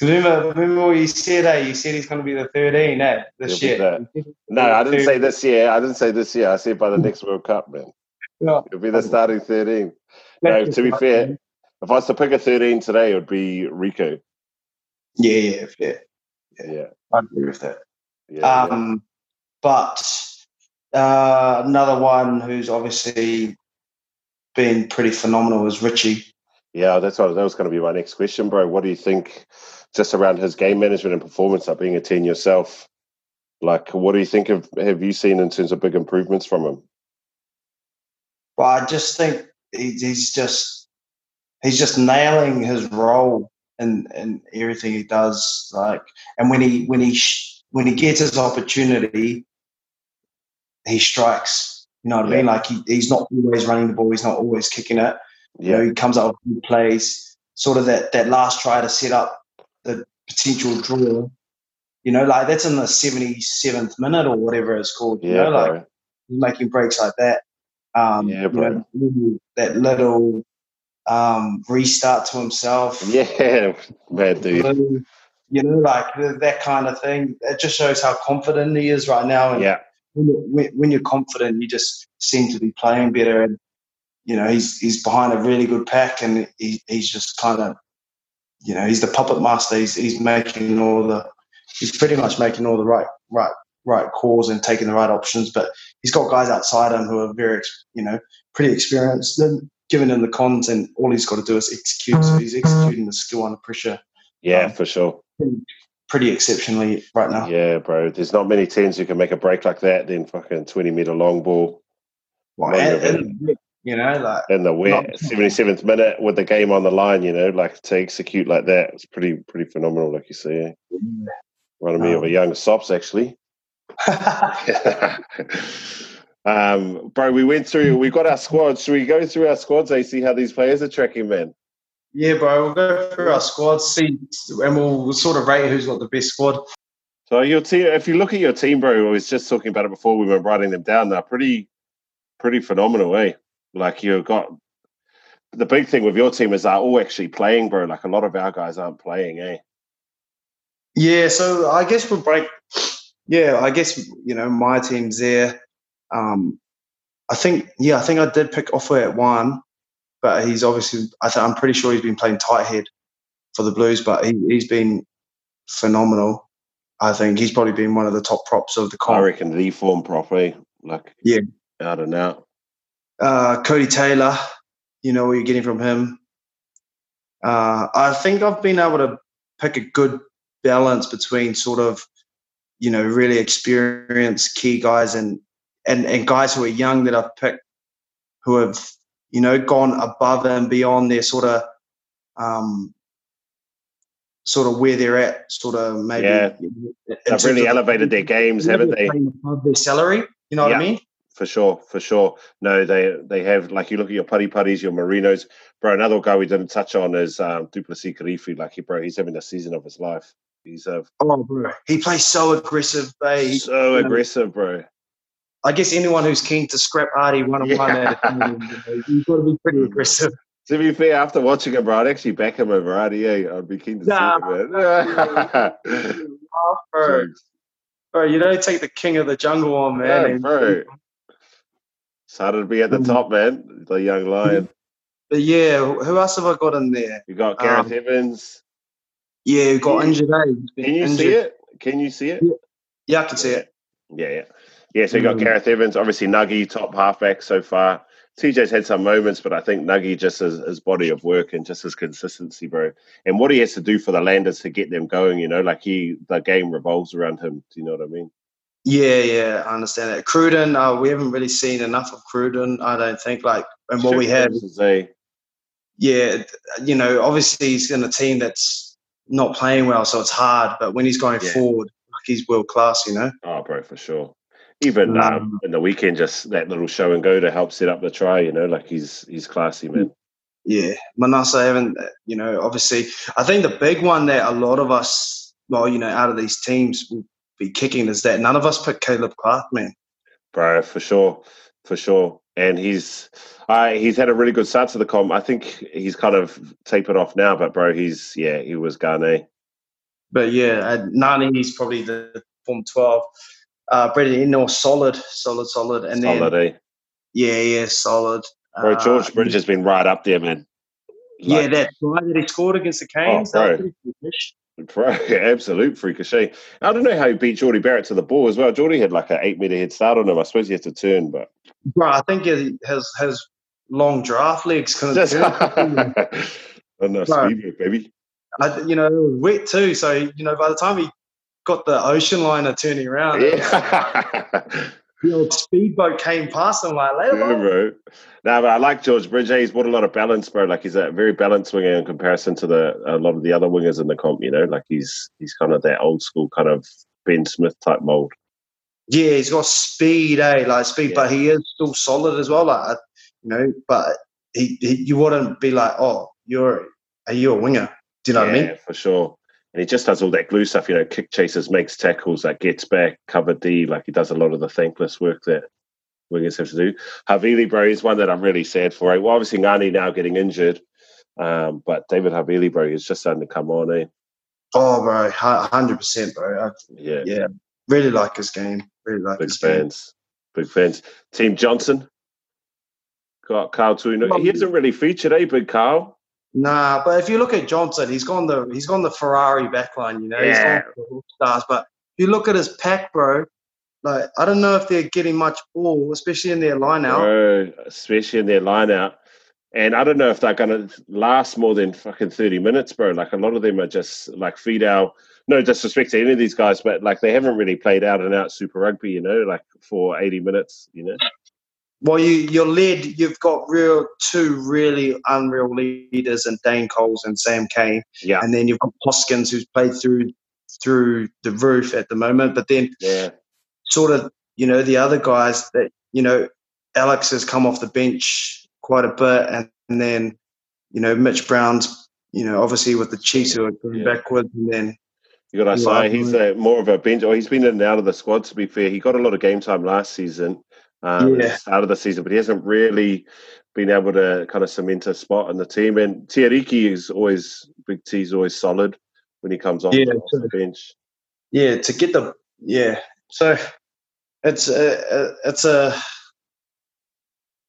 Remember, remember what you said, eh? You said he's going to be the 13, eh? This year. No, I didn't say this year. I didn't say this year. I said by the next World Cup, man. Yeah. He'll be the starting 13. No, to be fair, if I was to pick a 13 today, it would be Rico. Yeah, yeah, yeah. Yeah, I agree with that. Yeah, um, yeah. But uh, another one who's obviously been pretty phenomenal is Richie. Yeah, that's what that was going to be my next question, bro. What do you think just around his game management and performance, like being a 10 yourself? Like, what do you think of have you seen in terms of big improvements from him? Well, I just think he's just he's just nailing his role and and everything he does. Like, and when he when he when he gets his opportunity, he strikes. You know what yeah. I mean? Like he, he's not always running the ball. He's not always kicking it. Yeah. You know, he comes out with plays. Sort of that that last try to set up the potential draw. You know, like that's in the seventy seventh minute or whatever it's called. You yeah, know, like making breaks like that. Um, yeah, bro. You know, that little um, restart to himself. Yeah, man, dude. You know, like that kind of thing. It just shows how confident he is right now. And yeah. When, when you're confident, you just seem to be playing better. And you know, he's he's behind a really good pack, and he, he's just kind of, you know, he's the puppet master. He's he's making all the, he's pretty much making all the right right right calls and taking the right options. But he's got guys outside him who are very, you know, pretty experienced. And given him the cons, and all he's got to do is execute. So he's executing the skill under pressure. Yeah, um, for sure. Pretty exceptionally right now. Yeah, bro. There's not many teams who can make a break like that. Then fucking 20 meter long ball. Well, and, and, you know, like in the wet, 77th minute with the game on the line, you know, like to execute like that, it's pretty pretty phenomenal, like you say. Yeah. Reminded me um, of a young Sops actually. Um, bro, we went through, we got our squads. Should we go through our squads and see how these players are tracking, man? Yeah, bro, we'll go through our squads, see, and we'll, sort of rate who's got the best squad. So your team, if you look at your team, bro, I was just talking about it before we were writing them down. They're pretty, pretty phenomenal, eh? Like you've got the big thing with your team is they're all actually playing, bro. Like a lot of our guys aren't playing, eh? Yeah, so I guess we'll break. Yeah, I guess you know my team's there. Um, I think, yeah, I think I did pick Ofa at one, but he's obviously, I th- I'm pretty sure he's been playing tight head for the Blues, but he, he's been phenomenal. I think he's probably been one of the top props of the comp. I reckon the form properly, eh? like yeah, out and out. Uh, Codie Taylor, you know what you're getting from him. Uh, I think I've been able to pick a good balance between sort of, you know, really experienced key guys and and and guys who are young that I've picked who have you know gone above and beyond their sort of um, sort of where they're at, sort of maybe. Yeah, they've really elevated their games, haven't they? Above their salary, you know yeah, what I mean? For sure, for sure. No, they they have like you look at your Pari Paris, your Marinos, bro. Another guy we didn't touch on is um, Du Plessis Like he, bro, he's having a season of his life. He's a oh, bro, he plays so aggressive, babe. So aggressive, bro. I guess anyone who's keen to scrap Ardie one on one, you've got to be pretty aggressive. To be fair, after watching him, bro, I'd actually back him over Ardie. Yeah, I'd be keen to nah, see him. Man. bro, bro, you don't take the king of the jungle on, man. Yeah, bro. Started to be at the mm. top, man. The young lion. But yeah, who else have I got in there? You got Gareth um, Evans. Yeah, we got injured. Eh? Can you injured. see it? Can you see it? Yeah, yeah I can see it. Yeah, yeah. Yeah, so you got mm. Gareth Evans, obviously Nuggy, top halfback so far. TJ's had some moments, but I think Nuggy just his, his body of work and just his consistency, bro. And what he has to do for the Landers to get them going, you know, like he the game revolves around him. Do you know what I mean? Yeah, yeah, I understand that. Cruden, uh, we haven't really seen enough of Cruden, I don't think. Like, and what we have, a... yeah, you know, obviously he's in a team that's not playing well, so it's hard. But when he's going yeah. forward, like he's world class, you know. Oh, bro, for sure. Even um, um, in the weekend, just that little show and go to help set up the try, you know, like he's he's classy, man. Yeah, Manasa haven't, you know, obviously, I think the big one that a lot of us, well, you know, out of these teams be kicking is that none of us picked Caleb Clarke, man. Bro, for sure, for sure. And he's uh, he's had a really good start to the comp. I think he's kind of tapered off now, but bro, he's yeah, he was Ghane. But yeah, Ngani, he's probably the form twelve. Uh, Braydon Ennor, solid, solid, solid, and solid, then eh? yeah, yeah, solid. Bro, uh, George Bridge has been right up there, man. Like, yeah, that try that he scored against the Canes, oh, bro. Bro, absolute freakishay. I don't know how he beat Jordie Barrett to the ball as well. Jordie had like an eight meter head start on him. I suppose he had to turn, but bro, I think he has has long draft legs. Kind of oh, no, speed, baby. I, you know, it was wet too. So you know, by the time he got the ocean liner turning around, yeah. the old speedboat came past him like later. Yeah, bro. No, but I like George Bridge. He's brought a lot of balance, bro. Like he's a very balanced winger in comparison to the a lot of the other wingers in the comp. You know, like he's he's kind of that old school kind of Ben Smith type mold. Yeah, he's got speed, eh? Like speed, yeah. but he is still solid as well. Like you know, but he, he you wouldn't be like, oh, you're are you a winger? Do you know yeah, what I mean? Yeah, for sure and he just does all that glue stuff. You know, kick chases, makes tackles, that gets back, cover D. Like he does a lot of the thankless work that wingers have to do. Havili, bro, is one that I'm really sad for. Well, obviously Ngani now getting injured, um, but David Havili, bro, is just starting to come on. Eh? Oh, bro, hundred percent, bro. I, yeah, yeah, really like his game. Really like big his fans. Game. Big fans. Team Johnson got Carl Tuinu. He hasn't really featured, eh, Big Carl? Nah, but if you look at Johnson, he's gone the he's gone the Ferrari backline, you know, yeah. he's gone stars. But if you look at his pack, bro, like I don't know if they're getting much ball, especially in their line out. Bro, especially in their line out. And I don't know if they're gonna last more than fucking thirty minutes, bro. Like a lot of them are just like feed out no disrespect to any of these guys, but like they haven't really played out and out super rugby, you know, like for eighty minutes, you know. Well, you you're led. You've got real two really unreal leaders, and Dane Coles and Sam Cane. Yeah, and then you've got Hoskins, who's played through through the roof at the moment. But then, yeah, sort of, you know, the other guys that you know, Alex has come off the bench quite a bit, and, and then, you know, Mitch Brown's, you know, obviously with the Chiefs who are going yeah. backwards, and then you got to say he's a, more of a bench. Or he's been in and out of the squad. To be fair, he got a lot of game time last season um, yeah. start of the season, but he hasn't really been able to kind of cement a spot in the team. And Tiariki is always Big T's always solid when he comes off, yeah, the, the bench. Yeah, to get the yeah. So it's a, it's a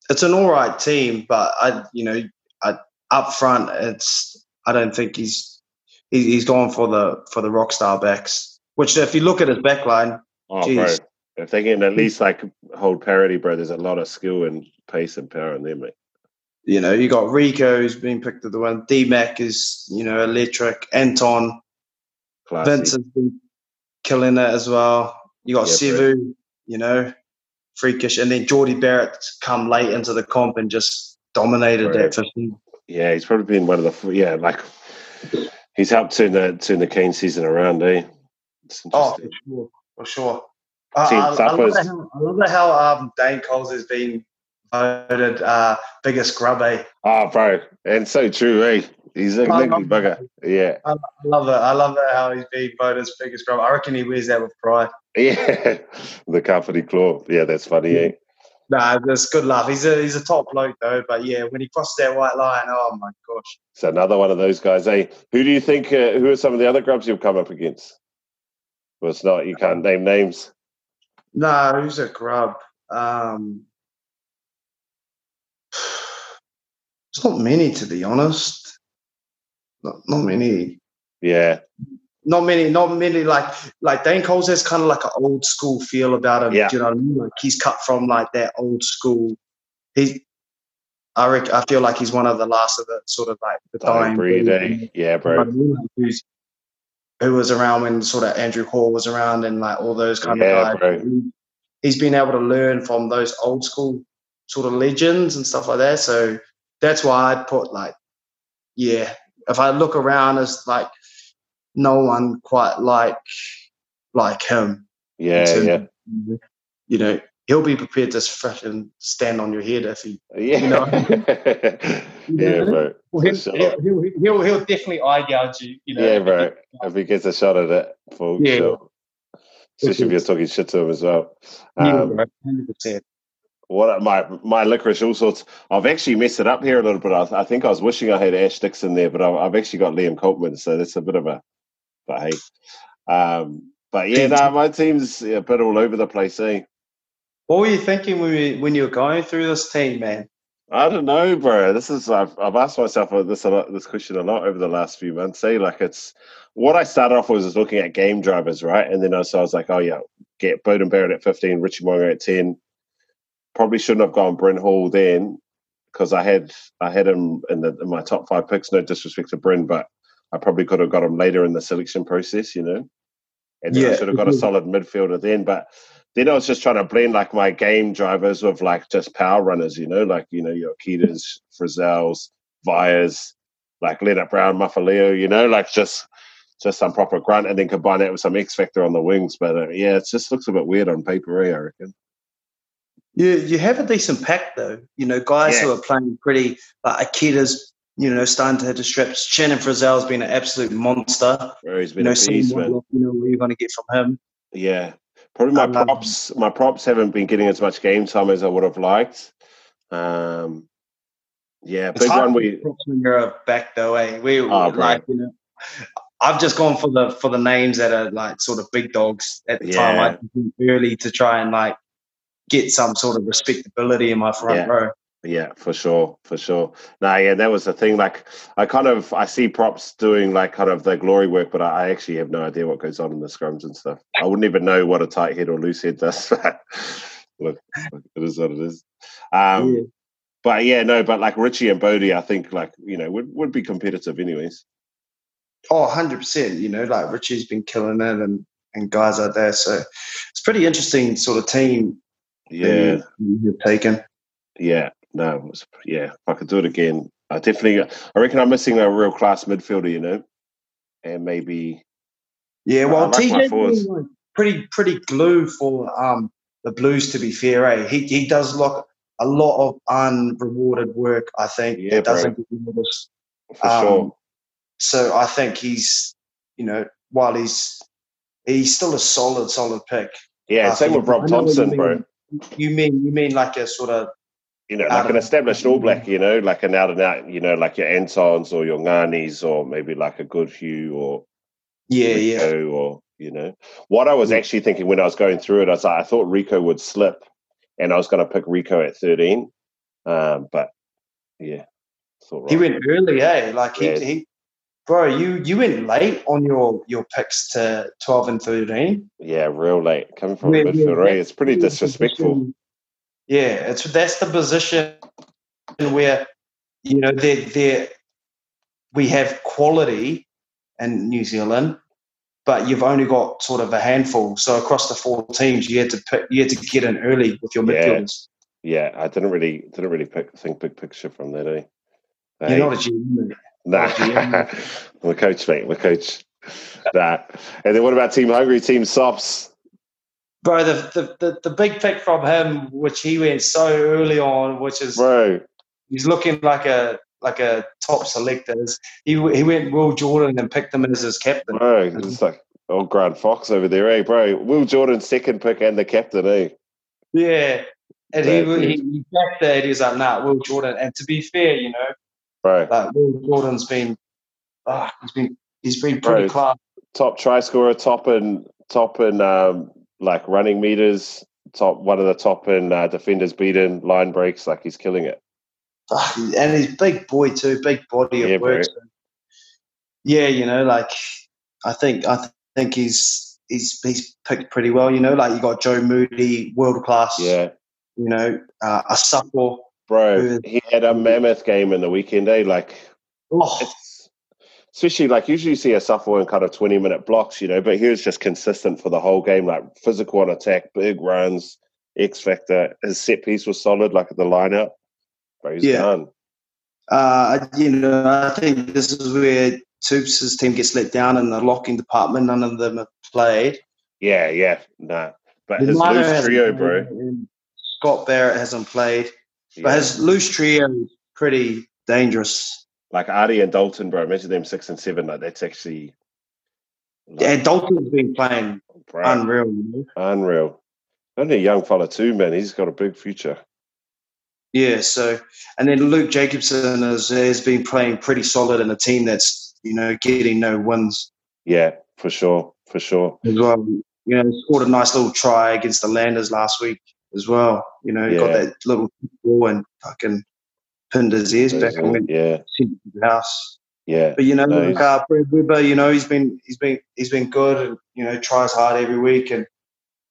it's an all right team, but I you know I, up front it's I don't think he's he's gone for the for the rock star backs. Which if you look at his backline, oh, geez, if they can at least like hold parity, bro, there's a lot of skill and pace and power in them, mate. You know, you got Rico who's been picked at the one. D Mac is, you know, electric. Anton, Classy. Vince has been killing it as well. You got yeah, Sevu, bro. you know, freakish, and then Jordie Barrett come late into the comp and just dominated bro. that 15. Yeah, he's probably been one of the yeah, like he's helped turn the turn the Cane season around, eh? Oh, for sure, for sure. I, I, I, love how, I love how um, Dane Coles has been voted uh, biggest grub, eh? Oh, bro, and so true, eh? He's a niggly bugger. Yeah. I love it. I love it how he's being voted as biggest grub. I reckon he wears that with pride. Yeah. the company claw. Yeah, that's funny, yeah. eh? Nah, that's good laugh. He's a he's a top bloke though, but yeah, when he crossed that white line, oh my gosh. So another one of those guys. Hey, who do you think? Uh, who are some of the other grubs you've come up against? Well, it's not. You can't name names. No, who's a grub? Um, it's not many, to be honest. Not, not many. Yeah. Not many, not many. Like like Dane Coles has kind of like an old school feel about him. Yeah. Do you know what I mean? Like he's cut from like that old school. He, I reckon, I feel like he's one of the last of the sort of like the Dying breed. eh? Yeah, bro. Who's, who was around when sort of Andrew Hore was around and like all those kind Yeah, of guys. bro. He- He's been able to learn from those old school sort of legends and stuff like that. So that's why I'd put like, yeah, if I look around, as like no one quite like like him. Yeah, yeah. you know, he'll be prepared to freaking stand on your head if he. Yeah. You know? yeah, bro. For He'll, sure. he'll, he'll, he'll definitely eye gouge you. You know, Yeah, bro. If he gets a shot at it, for Yeah. sure. Especially if you're talking shit to him as well. Yeah, Um, bro, 100%. what my my licorice all sorts. I've actually messed it up here a little bit. I, I think I was wishing I had Ash Dixon there, but I've, I've actually got Liam Coltman, so that's a bit of a. But hey, um, but yeah, no, my team's a bit all over the place. Eh? What were you thinking when, we, when you were going through this team, man? I don't know, bro. This is I've, I've asked myself uh, this a lot, this question a lot over the last few months. Say like it's what I started off with was looking at game drivers, right? And then I, so I was like, oh yeah, get Beauden Barrett at fifteen, Richie Mo'unga at ten. Probably shouldn't have gone Bryn Hall then because I had I had him in, the, in my top five picks. No disrespect to Bryn, but I probably could have got him later in the selection process, you know. And then I Yeah. should have got a mm-hmm. solid midfielder then, but then I was just trying to blend like my game drivers with like just power runners, you know, like you know your Keaters, Frizells, Vyers, like Lienert-Brown, Muffaleo, you know, like just just some proper grunt, and then combine that with some X factor on the wings. But uh, yeah, it just looks a bit weird on paper, eh, I reckon. You you have a decent pack though. You know, guys Yeah. who are playing pretty like Akira's, you know, starting to hit the strips. Shannon Frizell's been an absolute monster. Where he's You been know, a beast, what man. you know what you're gonna get from him. Yeah, probably my Um, props. My props haven't been getting as much game time as I would have liked. Um, yeah, It's big hard one. We when you're back though, eh? We Oh, like you know I've just gone for the for the names that are like sort of big dogs at the time. I Yeah. early to try and like get some sort of respectability in my front Yeah. row. Yeah, for sure, for sure. No, yeah, that was the thing. Like, I kind of I see props doing like kind of the glory work, but I, actually have no idea what goes on in the scrums and stuff. I wouldn't even know what a tight head or loose head does. Look, it is what it is. Um, Yeah. But yeah, no, but like Richie and Bodie, I think like you know would would be competitive anyways. Oh, 100%. You know, like Richie's been killing it and, and guys like there. So it's pretty interesting sort of team Yeah, you- you've taken. yeah, no, it was, yeah. If I could do it again, I definitely. I reckon I'm missing a real class midfielder, you know, and maybe Yeah, well, like my TJ's forwards. been, like, pretty pretty glue for um the Blues. To be fair, eh? He he does look a lot of unrewarded work. I think Yeah, doesn't get noticed. for Um, sure. So I think he's you know while he's he's still a solid solid pick. Yeah, Uh, same with Rob what you Thompson, bro. You mean you mean like a sort of you know, like of- an established All Black, you know, like an out and out, you know, like your Antons or your Nganis or maybe like a Goodhue or yeah yeah Rico or, you know. What I was Yeah. actually thinking when I was going through it, I was like, I thought Rico would slip and I was going to pick Rico at 13. Um, but yeah, thought He right. went early, eh? Like he, Yeah. he bro, you you went late on your your picks to twelve and thirteen. Yeah, real late. Coming from a Yeah, yeah, it's pretty disrespectful. Yeah, it's that's the position where you know they they we have quality in New Zealand, but you've only got sort of a handful. So across the four teams, you had to pick, you had to get in early with your Yeah. midfielders. Yeah, I didn't really didn't really pick, think big picture from that, eh? You're Hey. not a GM. Nah. I'm a coach, mate. I'm a coach. Nah. And then what about Team Hungry, Team Sops? Bro, the, the, the, the big pick from him, which he went so early on, which is right. he's looking like a like a top selector. He he went Will Jordan and picked him as his captain. bro, it's like old Grant Fox over there, eh, bro? Will Jordan second pick and the captain, eh? Yeah, and he That he, he backed that. He was like, "Nah, Will Jordan." And to be fair, you know, right, like Will Jordan's been, ah, he's been he's been pretty class. top try scorer, top in top in um, like running meters, top one of the top in uh, defenders beaten, line breaks. Like he's killing it. And he's big boy too, big body of yeah, work. So yeah, you know, like I think I th- think he's he's he's picked pretty well. You know, like you got Joe Moody, world class. Yeah. You know, uh, Asafo. Bro, he had a mammoth game in the weekend, eh? Like, oh. Especially like usually you see Asafo in kind of 20 minute blocks, you know, but he was just consistent for the whole game, like physical on attack, big runs, X factor. His set piece was solid, like at the lineup. But he's yeah. done. Uh, you know, I think this is where Toops' team gets let down in the locking department. None of them have played. Yeah, yeah, nah. But his loose trio, bro. Scott Barrett hasn't played. Yeah. But his loose trio is pretty dangerous. Like Ardie and Dalton, bro. Imagine them six and seven. Like that's actually. Like, yeah, Dalton's been playing oh, bro. unreal. Unreal. Only a young fella too, man. He's got a big future. Yeah. So, and then Luke Jacobson has, has been playing pretty solid in a team that's you know getting no wins. Yeah, for sure, for sure. As well, you know, scored a nice little try against the Landers last week as well. You know, yeah. got that little ball and fucking pinned his ears back and went yeah. to the house. Yeah. But you know, no, like, uh, Brad Weber, you know, he's been he's been he's been good and you know tries hard every week and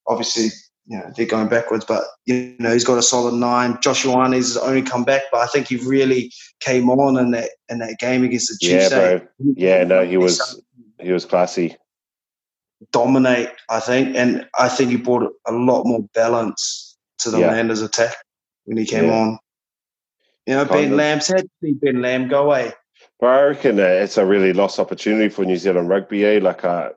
obviously you know they're going backwards, but you know he's got a solid nine. Joshua has only come back, but I think he really came on in that in that game against the Chiefs. Yeah, bro. Yeah, no, he was he was classy. Dominate, I think, and I think he brought a lot more balance to the yeah. Landers' attack when he came yeah. on. You know, Ben of. Lam said, Ben Lam go away." But I reckon uh, it's a really lost opportunity for New Zealand rugby. Eh? Like, uh,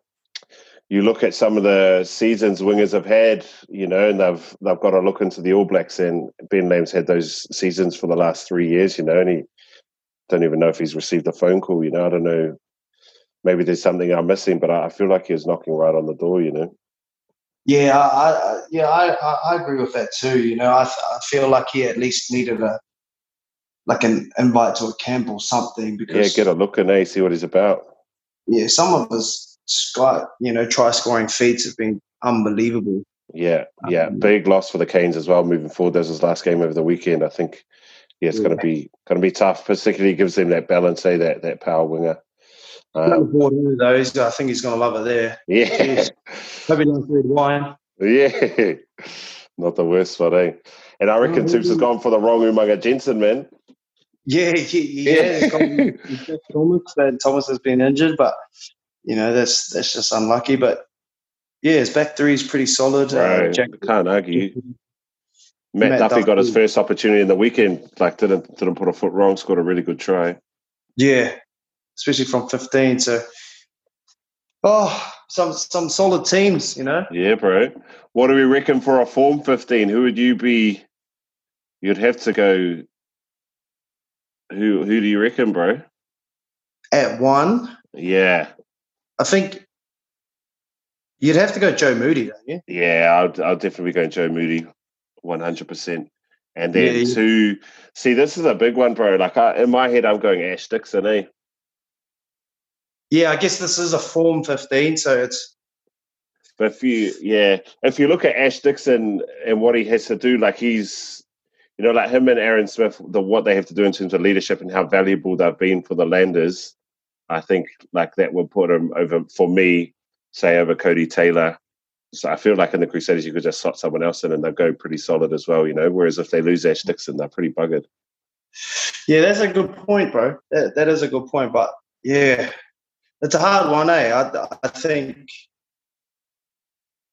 you look at some of the seasons wingers have had, you know, and they've they've got to look into the All Blacks. And Ben Lam's had those seasons for the last three years, you know, and he don't even know if he's received a phone call. You know, I don't know. Maybe there's something I'm missing, but I feel like he was knocking right on the door. You know. Yeah, I, I yeah, I, I agree with that too. You know, I, I feel like he at least needed a like an invite to a camp or something because yeah, get a look and see what he's about. Yeah, some of us Scott, you know, try scoring feats have been unbelievable. Yeah, yeah, um, big loss for the Canes as well. Moving forward, there's his last game over the weekend. I think, yeah, it's yeah. going to be going to be tough. Particularly gives them that balance, say eh, that that power winger. Um, though, I think he's going to love it there. Yeah, maybe not red wine. Yeah, not the worst for eh? And I reckon Tips has gone for the wrong Umaga Jensen, man. Yeah, yeah, yeah. Thomas, Thomas has been injured, but you know, that's that's just unlucky. But yeah, his back three is pretty solid. Uh, right. Uh, Jack, can't argue. Matt, Matt Duffy, Duffy, got his first opportunity in the weekend. Like didn't didn't put a foot wrong. Scored a really good try. Yeah, especially from fifteen. So, oh, some some solid teams, you know. Yeah, bro. What do we reckon for a form fifteen? Who would you be? You'd have to go. Who who do you reckon, bro? At one. Yeah. I think you'd have to go Joe Moody, don't you? Yeah, I'll, I'll definitely go Joe Moody, one hundred percent. And then yeah, two, see, this is a big one, bro. Like I, in my head, I'm going Ash Dixon, eh? Yeah, I guess this is a form fifteen, so it's. But if you, yeah, if you look at Ash Dixon and what he has to do, like he's, you know, like him and Aaron Smith, the what they have to do in terms of leadership and how valuable they've been for the Landers I think like that would put him over for me, say over Codie Taylor. So I feel like in the Crusaders you could just slot someone else in and they'll go pretty solid as well, you know. Whereas if they lose Ash Dixon, they're pretty buggered. Yeah, that's a good point, bro. That, that is a good point, but yeah, it's a hard one, eh? I, I think.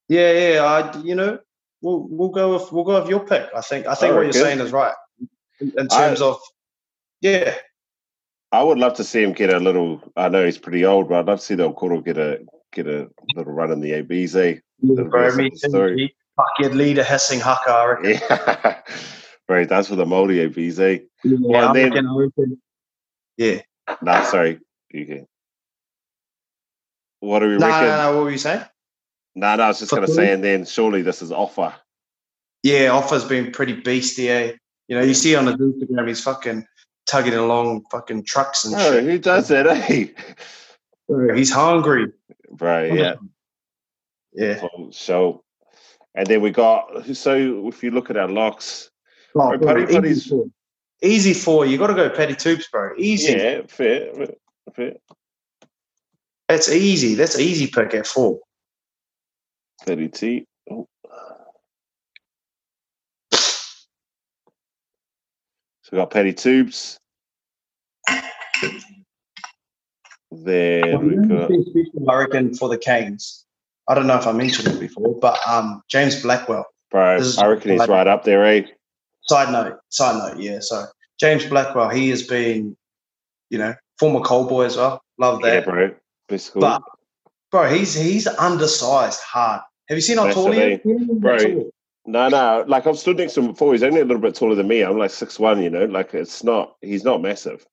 Yeah, yeah. I you know we'll we'll go with we'll go with your pick. I think I think what you're saying is right in, in terms I, of yeah. I would love to see him get a little. I know he's pretty old, but I'd love to see the Okoro get a get a little run in the ABs. Eh? Too. Fucking leader hissing haka, I reckon. Yeah. right, that's for the Māori ABs, eh? Yeah, well, then, reckon, yeah. Nah, sorry. You can. What are we nah, reckon? Nah, nah, what were you saying? Nah, no, I was just going to say, and then surely this is Ofa. Yeah, Ofa's been pretty beastie, eh? You know, you see on his Instagram, he's fucking tugging along fucking trucks and oh, shit. Who does that, eh? He's hungry. Right, yeah. Yeah. So, and then we got so if you look at our locks, oh, bro, Paddy Paddy's four. easy four. You got to go Paddy Tubes, bro. Easy. Yeah, fair, fair. That's easy. That's easy pick at four. Paddy T. Oh. So we got Petty Tubes. Then we got. I reckon for the Canes. I don't know if I mentioned it before, but um, James Blackwell. Bro, I reckon he's right up there, eh? Side note, side note, yeah. So James Blackwell, he has been, you know, former cold boy as well. Love that. Yeah, bro. Basically. But bro, he's he's undersized hard. Have you seen how tall he is? Bro, no, no. Like I've stood next to him before. He's only a little bit taller than me. I'm like six one. You know, like it's not. He's not massive.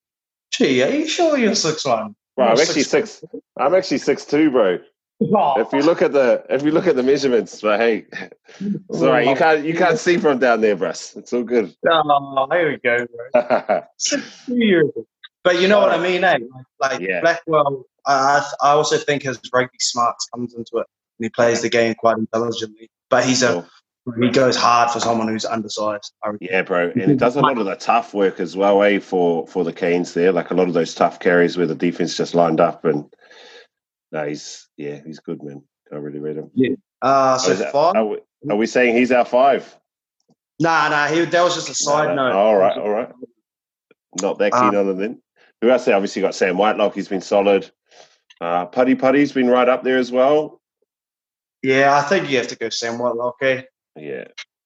Gee, are you sure you're six one? Bro, I'm actually six. six I'm actually six two, bro. Oh. If you look at the if you look at the measurements, but hey, sorry, you can't you can't see from down there, Bruss. It's all good. Oh, here we go, bro. years. But you know what I mean, eh? Like, like yeah. Blackwell, I I also think his rugby smarts comes into it, and he plays the game quite intelligently. But he's a he goes hard for someone who's undersized. Yeah, bro, and it does a lot of the tough work as well, eh? For for the Canes there, like a lot of those tough carries where the defense just lined up and no, he's yeah, he's good, man. Can't really read him. Yeah. Uh, so oh, five. Are we, are we, saying he's our five? Nah, nah. He that was just a side no, no. note. All right, all right. Not that keen um, on him then. Who else? Obviously, got Sam Whitelock. He's been solid. Uh, Putty Putty's been right up there as well. Yeah, I think you have to go Sam Whitelock. Eh? Yeah,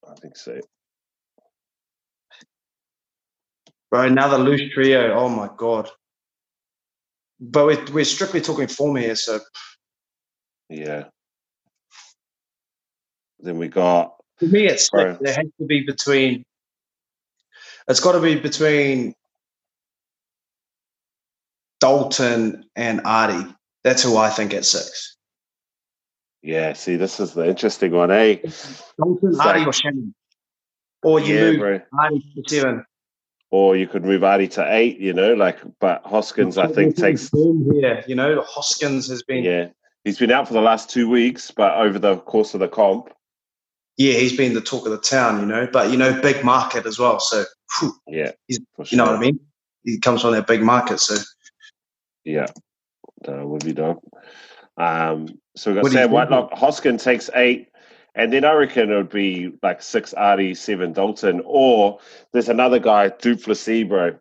I think so. Bro, another loose trio. Oh my god but we're, we're strictly talking form here, so yeah. Then we got for me. It's like there has to be between. It's got to be between Dalton and Ardie. That's who I think at six. Yeah, see, this is the interesting one, eh? Dalton, Ardie, like, or Shannon, or you yeah, move bro. Ardie to seven or you could move Ardie to eight, you know, like, but Hoskins, I think, takes. Yeah, you know, Hoskins has been. Yeah, he's been out for the last two weeks, but over the course of the comp. Yeah, he's been the talk of the town, you know, but, you know, big market as well. So, whew, yeah, he's, sure. you know what I mean? He comes from that big market. So, yeah, that would be dope. Um, so we've got Sam Whitelock. Hoskin takes eight. And then I reckon it would be like six Ardie, seven Dalton, or there's another guy, Du Plessis, bro.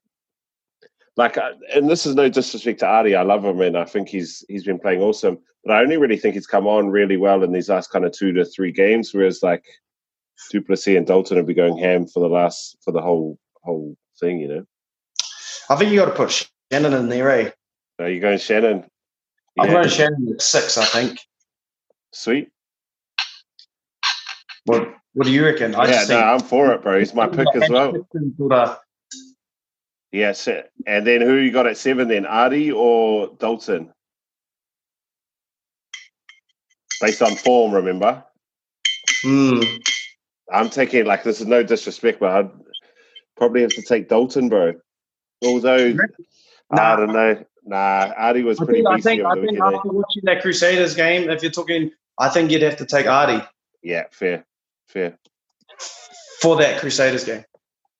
Like, uh, and this is no disrespect to Ardie. I love him, and I think he's he's been playing awesome. But I only really think he's come on really well in these last kind of two to three games. Whereas like Du Plessis and Dalton will be going ham for the last for the whole whole thing, you know. I think you got to put Shannon in there, eh? Are you going Shannon? Yeah. I'm going Shannon at six, I think. Sweet. What What do you reckon? I yeah, no, I'm for it, bro. He's my pick as well. Yes, and then who you got at seven? Then Ardie or Dalton? Based on form, remember? Hmm. I'm taking like this is no disrespect, but I'd probably have to take Dalton, bro. Although nah. I don't know. Nah, Ardie was pretty. I think, I think, I think after watching that Crusaders game, if you're talking, I think you'd have to take Ardie. Yeah, fair. Fair. For that Crusaders game.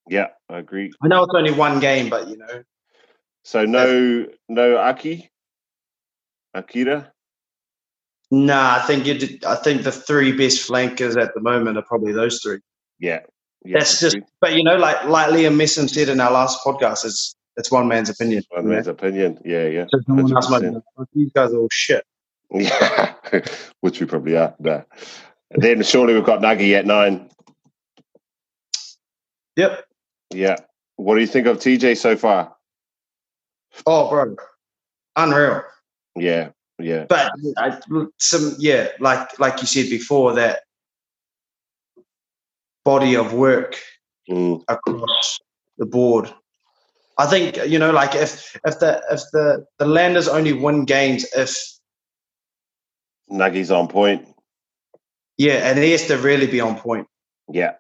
Yeah, I agree. I know it's only one game, but you know. So no, no Aki, Akira. Nah, I think you. I think the three best flankers at the moment are probably those three. Yeah, yeah that's just. But you know, like like Liam Messam said in our last podcast, it's it's one man's opinion. One man's opinion. Yeah, yeah. these guys are all shit. Yeah, which we probably are. Nah. Then surely we've got Nuggy at nine. Yep. Yeah. What do you think of TJ so far? Oh, bro, unreal. Yeah, yeah. But I, some, yeah, like like you said before, that body of work mm. across the board. I think you know, like if if the if the the Landers only win games if Nuggy's on point. Yeah, and he has to really be on point. Yeah.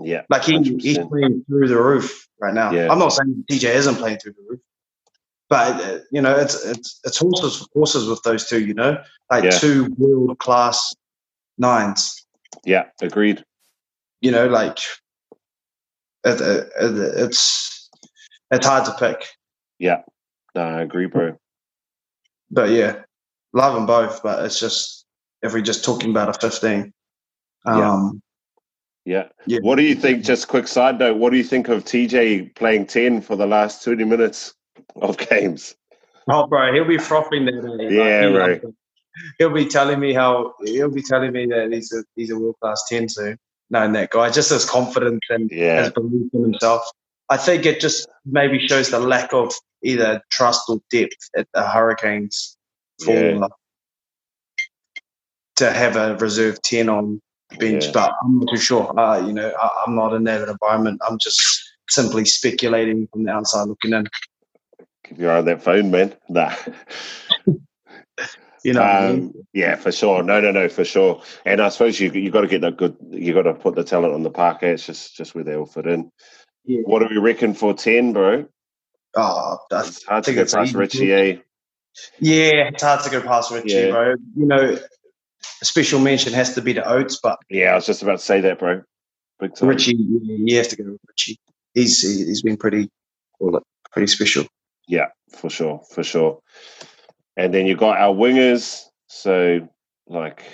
Yeah. Like he, he's playing through the roof right now. Yeah. I'm not saying TJ isn't playing through the roof. But uh, you know, it's it's it's horses for horses with those two, you know? Like yeah. two world class nines. Yeah, agreed. You know, like it, it, it's it's hard to pick. Yeah, no, I agree, bro. But yeah, love them both. But it's just if we're just talking about a fifteen. Um, yeah. yeah. What do you think? Just quick side note. What do you think of TJ playing ten for the last twenty minutes of games? Oh, bro, he'll be frothing that. Yeah, like, right. He'll be telling me how he'll be telling me that he's a he's a world class ten soon. Knowing that guy, just as confident and yeah. as belief in himself. I think it just maybe shows the lack of either trust or depth at the Hurricanes for yeah. to have a reserve ten on bench. Yeah. But I'm not too sure. Uh, you know, I, am not in that environment. I'm just simply speculating from the outside looking in. Keep your eye on that phone, man. Nah. you know. Um, I mean? Yeah, for sure. No, no, no, for sure. And I suppose you you got to get that good. You got to put the talent on the parquet. It's just just where they all fit in. Yeah. What do we reckon for ten, bro? Oh, that's it's hard to go past Richie. Eh? Yeah, it's hard to go past Richie, yeah. bro. You know, a special mention has to be to Oates, but yeah, I was just about to say that, bro. Richie, you have to go Richie. He's he's been pretty, pretty special. Yeah, for sure, for sure. And then you got our wingers. So, like,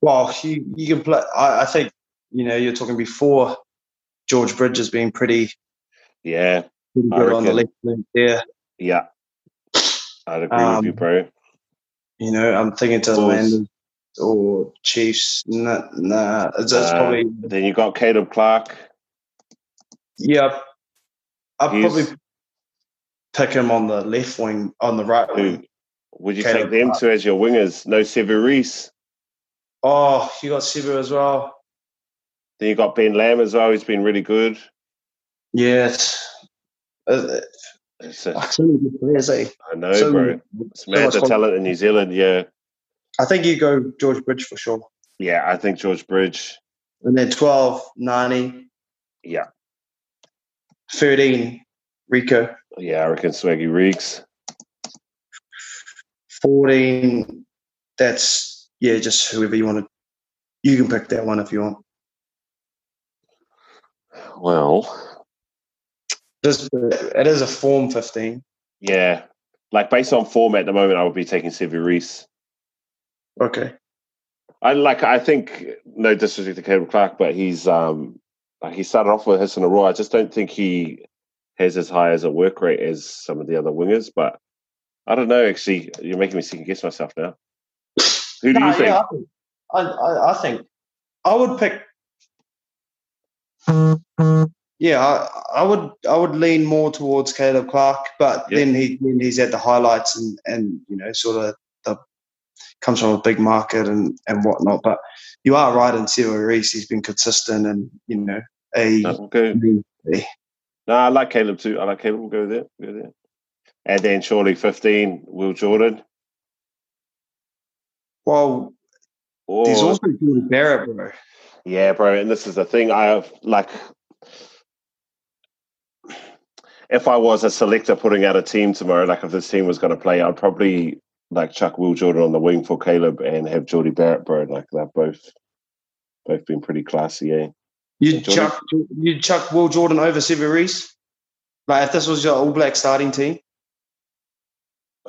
well, you you can play. I, I think you know you're talking before George Bridges being pretty, yeah, pretty good on the left wing there. Yeah, I'd agree um, with you, um, bro. You know, I'm thinking to the Landers or Chiefs. Nah, nah that's uh, probably. Then you got Caleb Clarke. Yeah, I'd probably pick him on the left wing, on the right who, wing. Would you Caleb take them Clarke. two as your wingers? No Reece. Oh, you got Sevu as well. Then you got Ben Lam as well. He's been really good. Yes. Uh, it's a, so many good players, eh? I know, so, bro. It's mad the talent in New Zealand, yeah. I think you go George Bridge for sure. Yeah, I think George Bridge. And then 12, Ngani. Yeah. 13, Rieko. Yeah, I reckon Swaggy Riggs. 14, that's, yeah, just whoever you want to. You can pick that one if you want. Well, just it is a form 15. Yeah. Like based on form at the moment, I would be taking Sevu Reece. Okay. I like. I think no disrespect to Caleb Clarke, but he's um like he started off with his in a row. I just don't think he has as high as a work rate as some of the other wingers. But I don't know. Actually, you're making me second guess myself now. Who do no, you think? Yeah, I, I, I think I would pick yeah, I, I, would I would lean more towards Caleb Clarke, but yep. then he then he's at the highlights and and you know sort of the comes from a big market and and whatnot. But you are right in Sevu Reece. He's been consistent and you know a. Okay. A, no, I like Caleb too. I like Caleb. We'll go there. Go there. And then surely fifteen, Will Jordan. Well, or, there's also Jordie Barrett, bro. Yeah, bro. And this is the thing. I have like if I was a selector putting out a team tomorrow, like if this team was going to play, I'd probably like chuck Will Jordan on the wing for Caleb and have Jordie Barrett, bro. Like they've both both been pretty classy, yeah. You chuck you chuck Will Jordan over Sevu Reece? Like if this was your All Black starting team?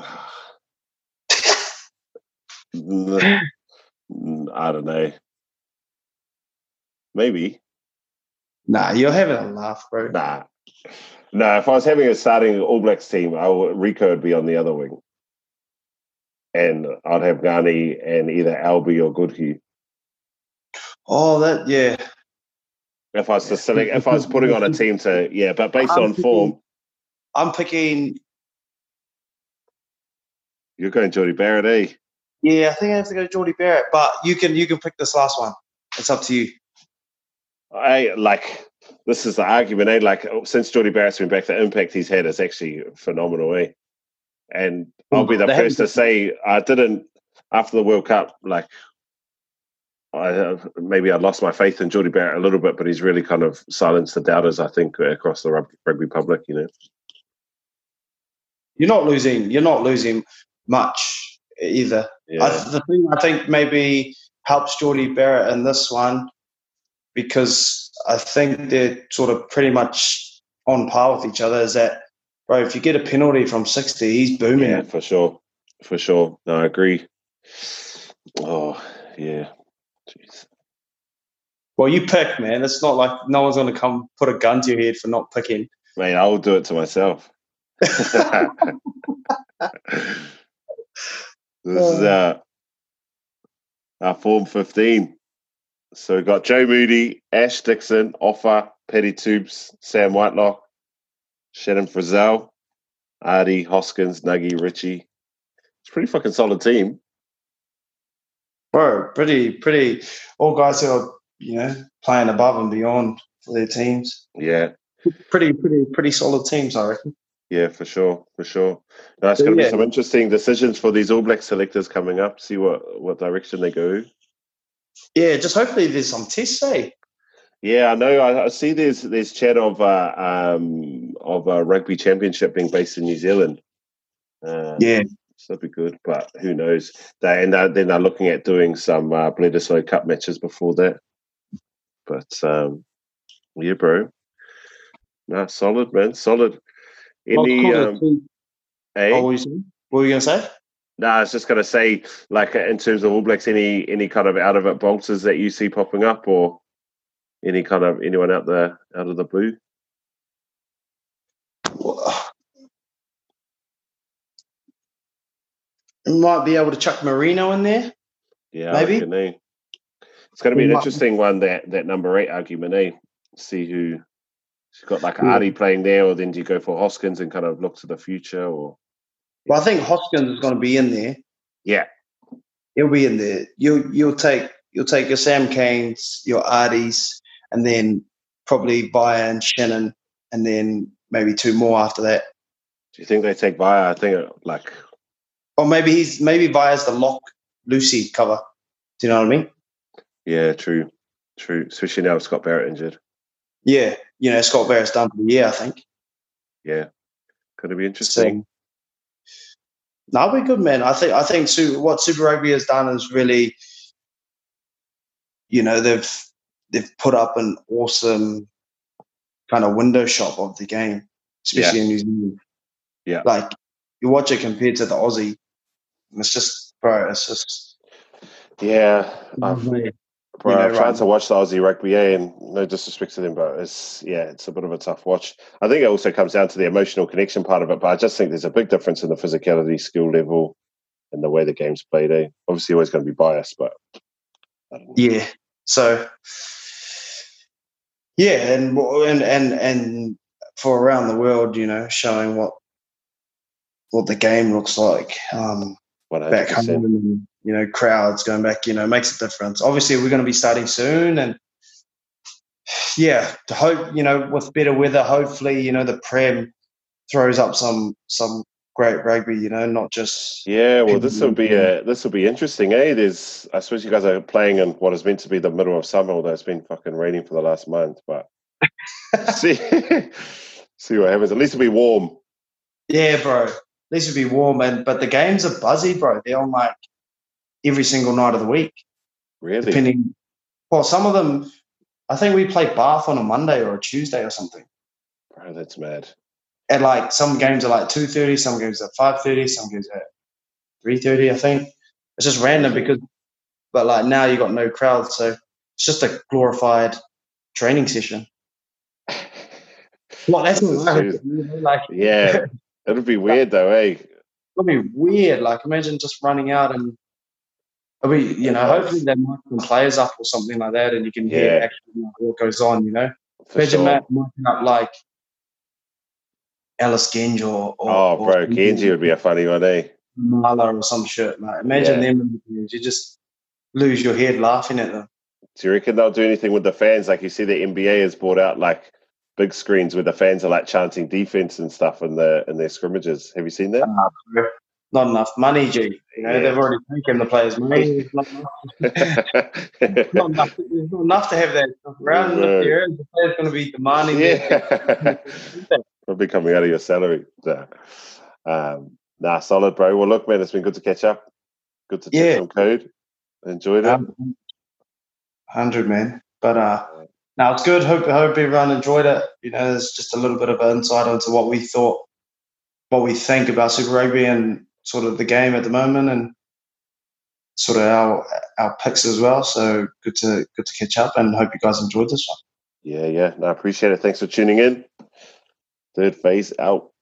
I don't know. Maybe. Nah, you're having a laugh, bro. Nah. No, if I was having a starting All Blacks team, I would, Rieko would be on the other wing. And I'd have Ngani and either Albie or Goodhue. Oh, that, yeah. If I was to select, if I was putting on a team to, yeah, but based I'm on picking, form. I'm picking. You're going Jordie Barrett, eh? Yeah, I think I have to go Jordie Barrett, but you can you can pick this last one. It's up to you. I like this is the argument, eh? Like oh, since Jordie Barrett's been back, the impact he's had is actually phenomenal, eh? And I'll be the they first to say I didn't after the World Cup, like I uh, maybe I lost my faith in Jordie Barrett a little bit, but he's really kind of silenced the doubters, I think, across the rugby public, you know. You're not losing. You're not losing much either. Yeah. I, the thing I think maybe helps Jordie Barrett in this one because I think they're sort of pretty much on par with each other. Is that, bro, if you get a penalty from 60, he's booming Yeah, for sure. For sure. No, I agree. Oh, yeah. Jeez. Well, you pick, man. It's not like no one's going to come put a gun to your head for not picking. Mate, I'll do it to myself. this is uh, our Form 15. So we've got Joe Moody, Ash Dixon, Ofa, Petty Tubes, Sam Whitelock, Shannon Frizell, Ardie, Hoskins, Nuggy, Richie. It's a pretty fucking solid team. Bro, pretty, pretty, all guys who are, you know, playing above and beyond for their teams. Yeah, Pretty, pretty, pretty solid teams, I reckon. yeah, for sure, for sure. Now, it's So, going to yeah. be some interesting decisions for these All Black selectors coming up. See what what direction they go. Yeah, just hopefully there's some tests, eh? Yeah, I know. I, I see there's there's chat of uh, um, of a rugby championship being based in New Zealand. Uh, Yeah. so that'd be good. But who knows? They and uh, then they're looking at doing some uh, Bledisloe Cup matches before that. But um, yeah, bro. No, solid man, solid. Any um, eh? what were you? What were you going to say? No, I was just going to say, like in terms of All Blacks, any any kind of out of it bolters that you see popping up, or any kind of anyone out there out of the blue? Might be able to chuck Marino in there. Yeah, Maybe. Eh? It's going to be an interesting one that that number eight argument, eh? See who she's got like Yeah. Ardie playing there, or then do you go for Hoskins and kind of look to the future, or Well, I think Hoskins is going to be in there. yeah, He'll be in there. You'll you'll take you'll take your Sam Canes, your Ardies, and then probably Bayern, Shannon, and then maybe two more after that. do you think they take Via? I think like Or maybe he's maybe Bayer's the lock Lucy cover. Do you know what I mean? yeah, true, true. Especially now with Scott Barrett injured. Yeah, you know Scott Barrett's done for the year, I think. Yeah, going to be interesting. No, we're good, man. I think I think Su- what Super Rugby has done is really, you know, they've they've put up an awesome kind of window shop of the game, especially in New Zealand. Yeah. like you watch it compared to the Aussie, and it's just, bro, it's just. Yeah, I've, Yeah. Bro, I've tried to watch the Aussie rugby, eh, and no disrespect to them, but it's yeah, it's a bit of a tough watch. I think it also comes down to the emotional connection part of it, but I just think there's a big difference in the physicality, skill level, and the way the game's played. Eh? Obviously, always going to be biased, but I don't know. Yeah. So yeah, and and and and for around the world, you know, showing what what the game looks like um, back 100%. home, you know, crowds going back, you know, makes a difference. Obviously, we're going to be starting soon, and yeah, to hope you know with better weather, hopefully, you know, the prem throws up some some great rugby, you know, not just Yeah, well, this will be a this will be interesting, eh? There's, I suppose you guys are playing in what is meant to be the middle of summer, although it's been fucking raining for the last month. But see, see what happens. At least it'll be warm. Yeah, bro. At least it'd be warm, and but the games are buzzy, bro. They're on like every single night of the week, Really? depending. Well, some of them, I think we play Bath on a Monday or a Tuesday or something. Bro, that's mad. And like some games are like two thirty, some games are five thirty, some games are three thirty. I think it's just random because, but like now you got no crowd, so it's just a glorified training session. Well, that's what I is you like. Yeah, it'll be weird though, eh? It'll be weird. Like imagine just running out and I mean, you know, hopefully they mic some players up or something like that, and you can hear Yeah. actually what goes on. You know, For imagine sure. Matt micing up like Ellis Genge or, or Oh, or bro, Genji would be a funny one, eh? Mala or some shit. Like imagine Yeah. them. in the games. You just lose your head laughing at them. Do you reckon they'll do anything with the fans? Like you see, the NBA has brought out like big screens where the fans are like chanting defense and stuff in the in their scrimmages. Have you seen that? Not enough money, G. You know, Yeah. they've already taken the players' money. Not enough, not enough, not enough to have that stuff around. No. If there is, the player's going to be demanding. yeah, probably coming out of your salary. Nah. Um, nah, solid, bro. Well, look, man, it's been good to catch up. Good to Yeah. check some code. Enjoyed it. Um, Hundred man, but uh, now it's good. Hope hope everyone enjoyed it. You know, there's just a little bit of insight into what we thought, what we think about Super Rugby and sort of the game at the moment, and sort of our our picks as well. So good to good to catch up, and hope you guys enjoyed this one. Yeah, yeah, no, I appreciate it. Thanks for tuning in. Third phase out.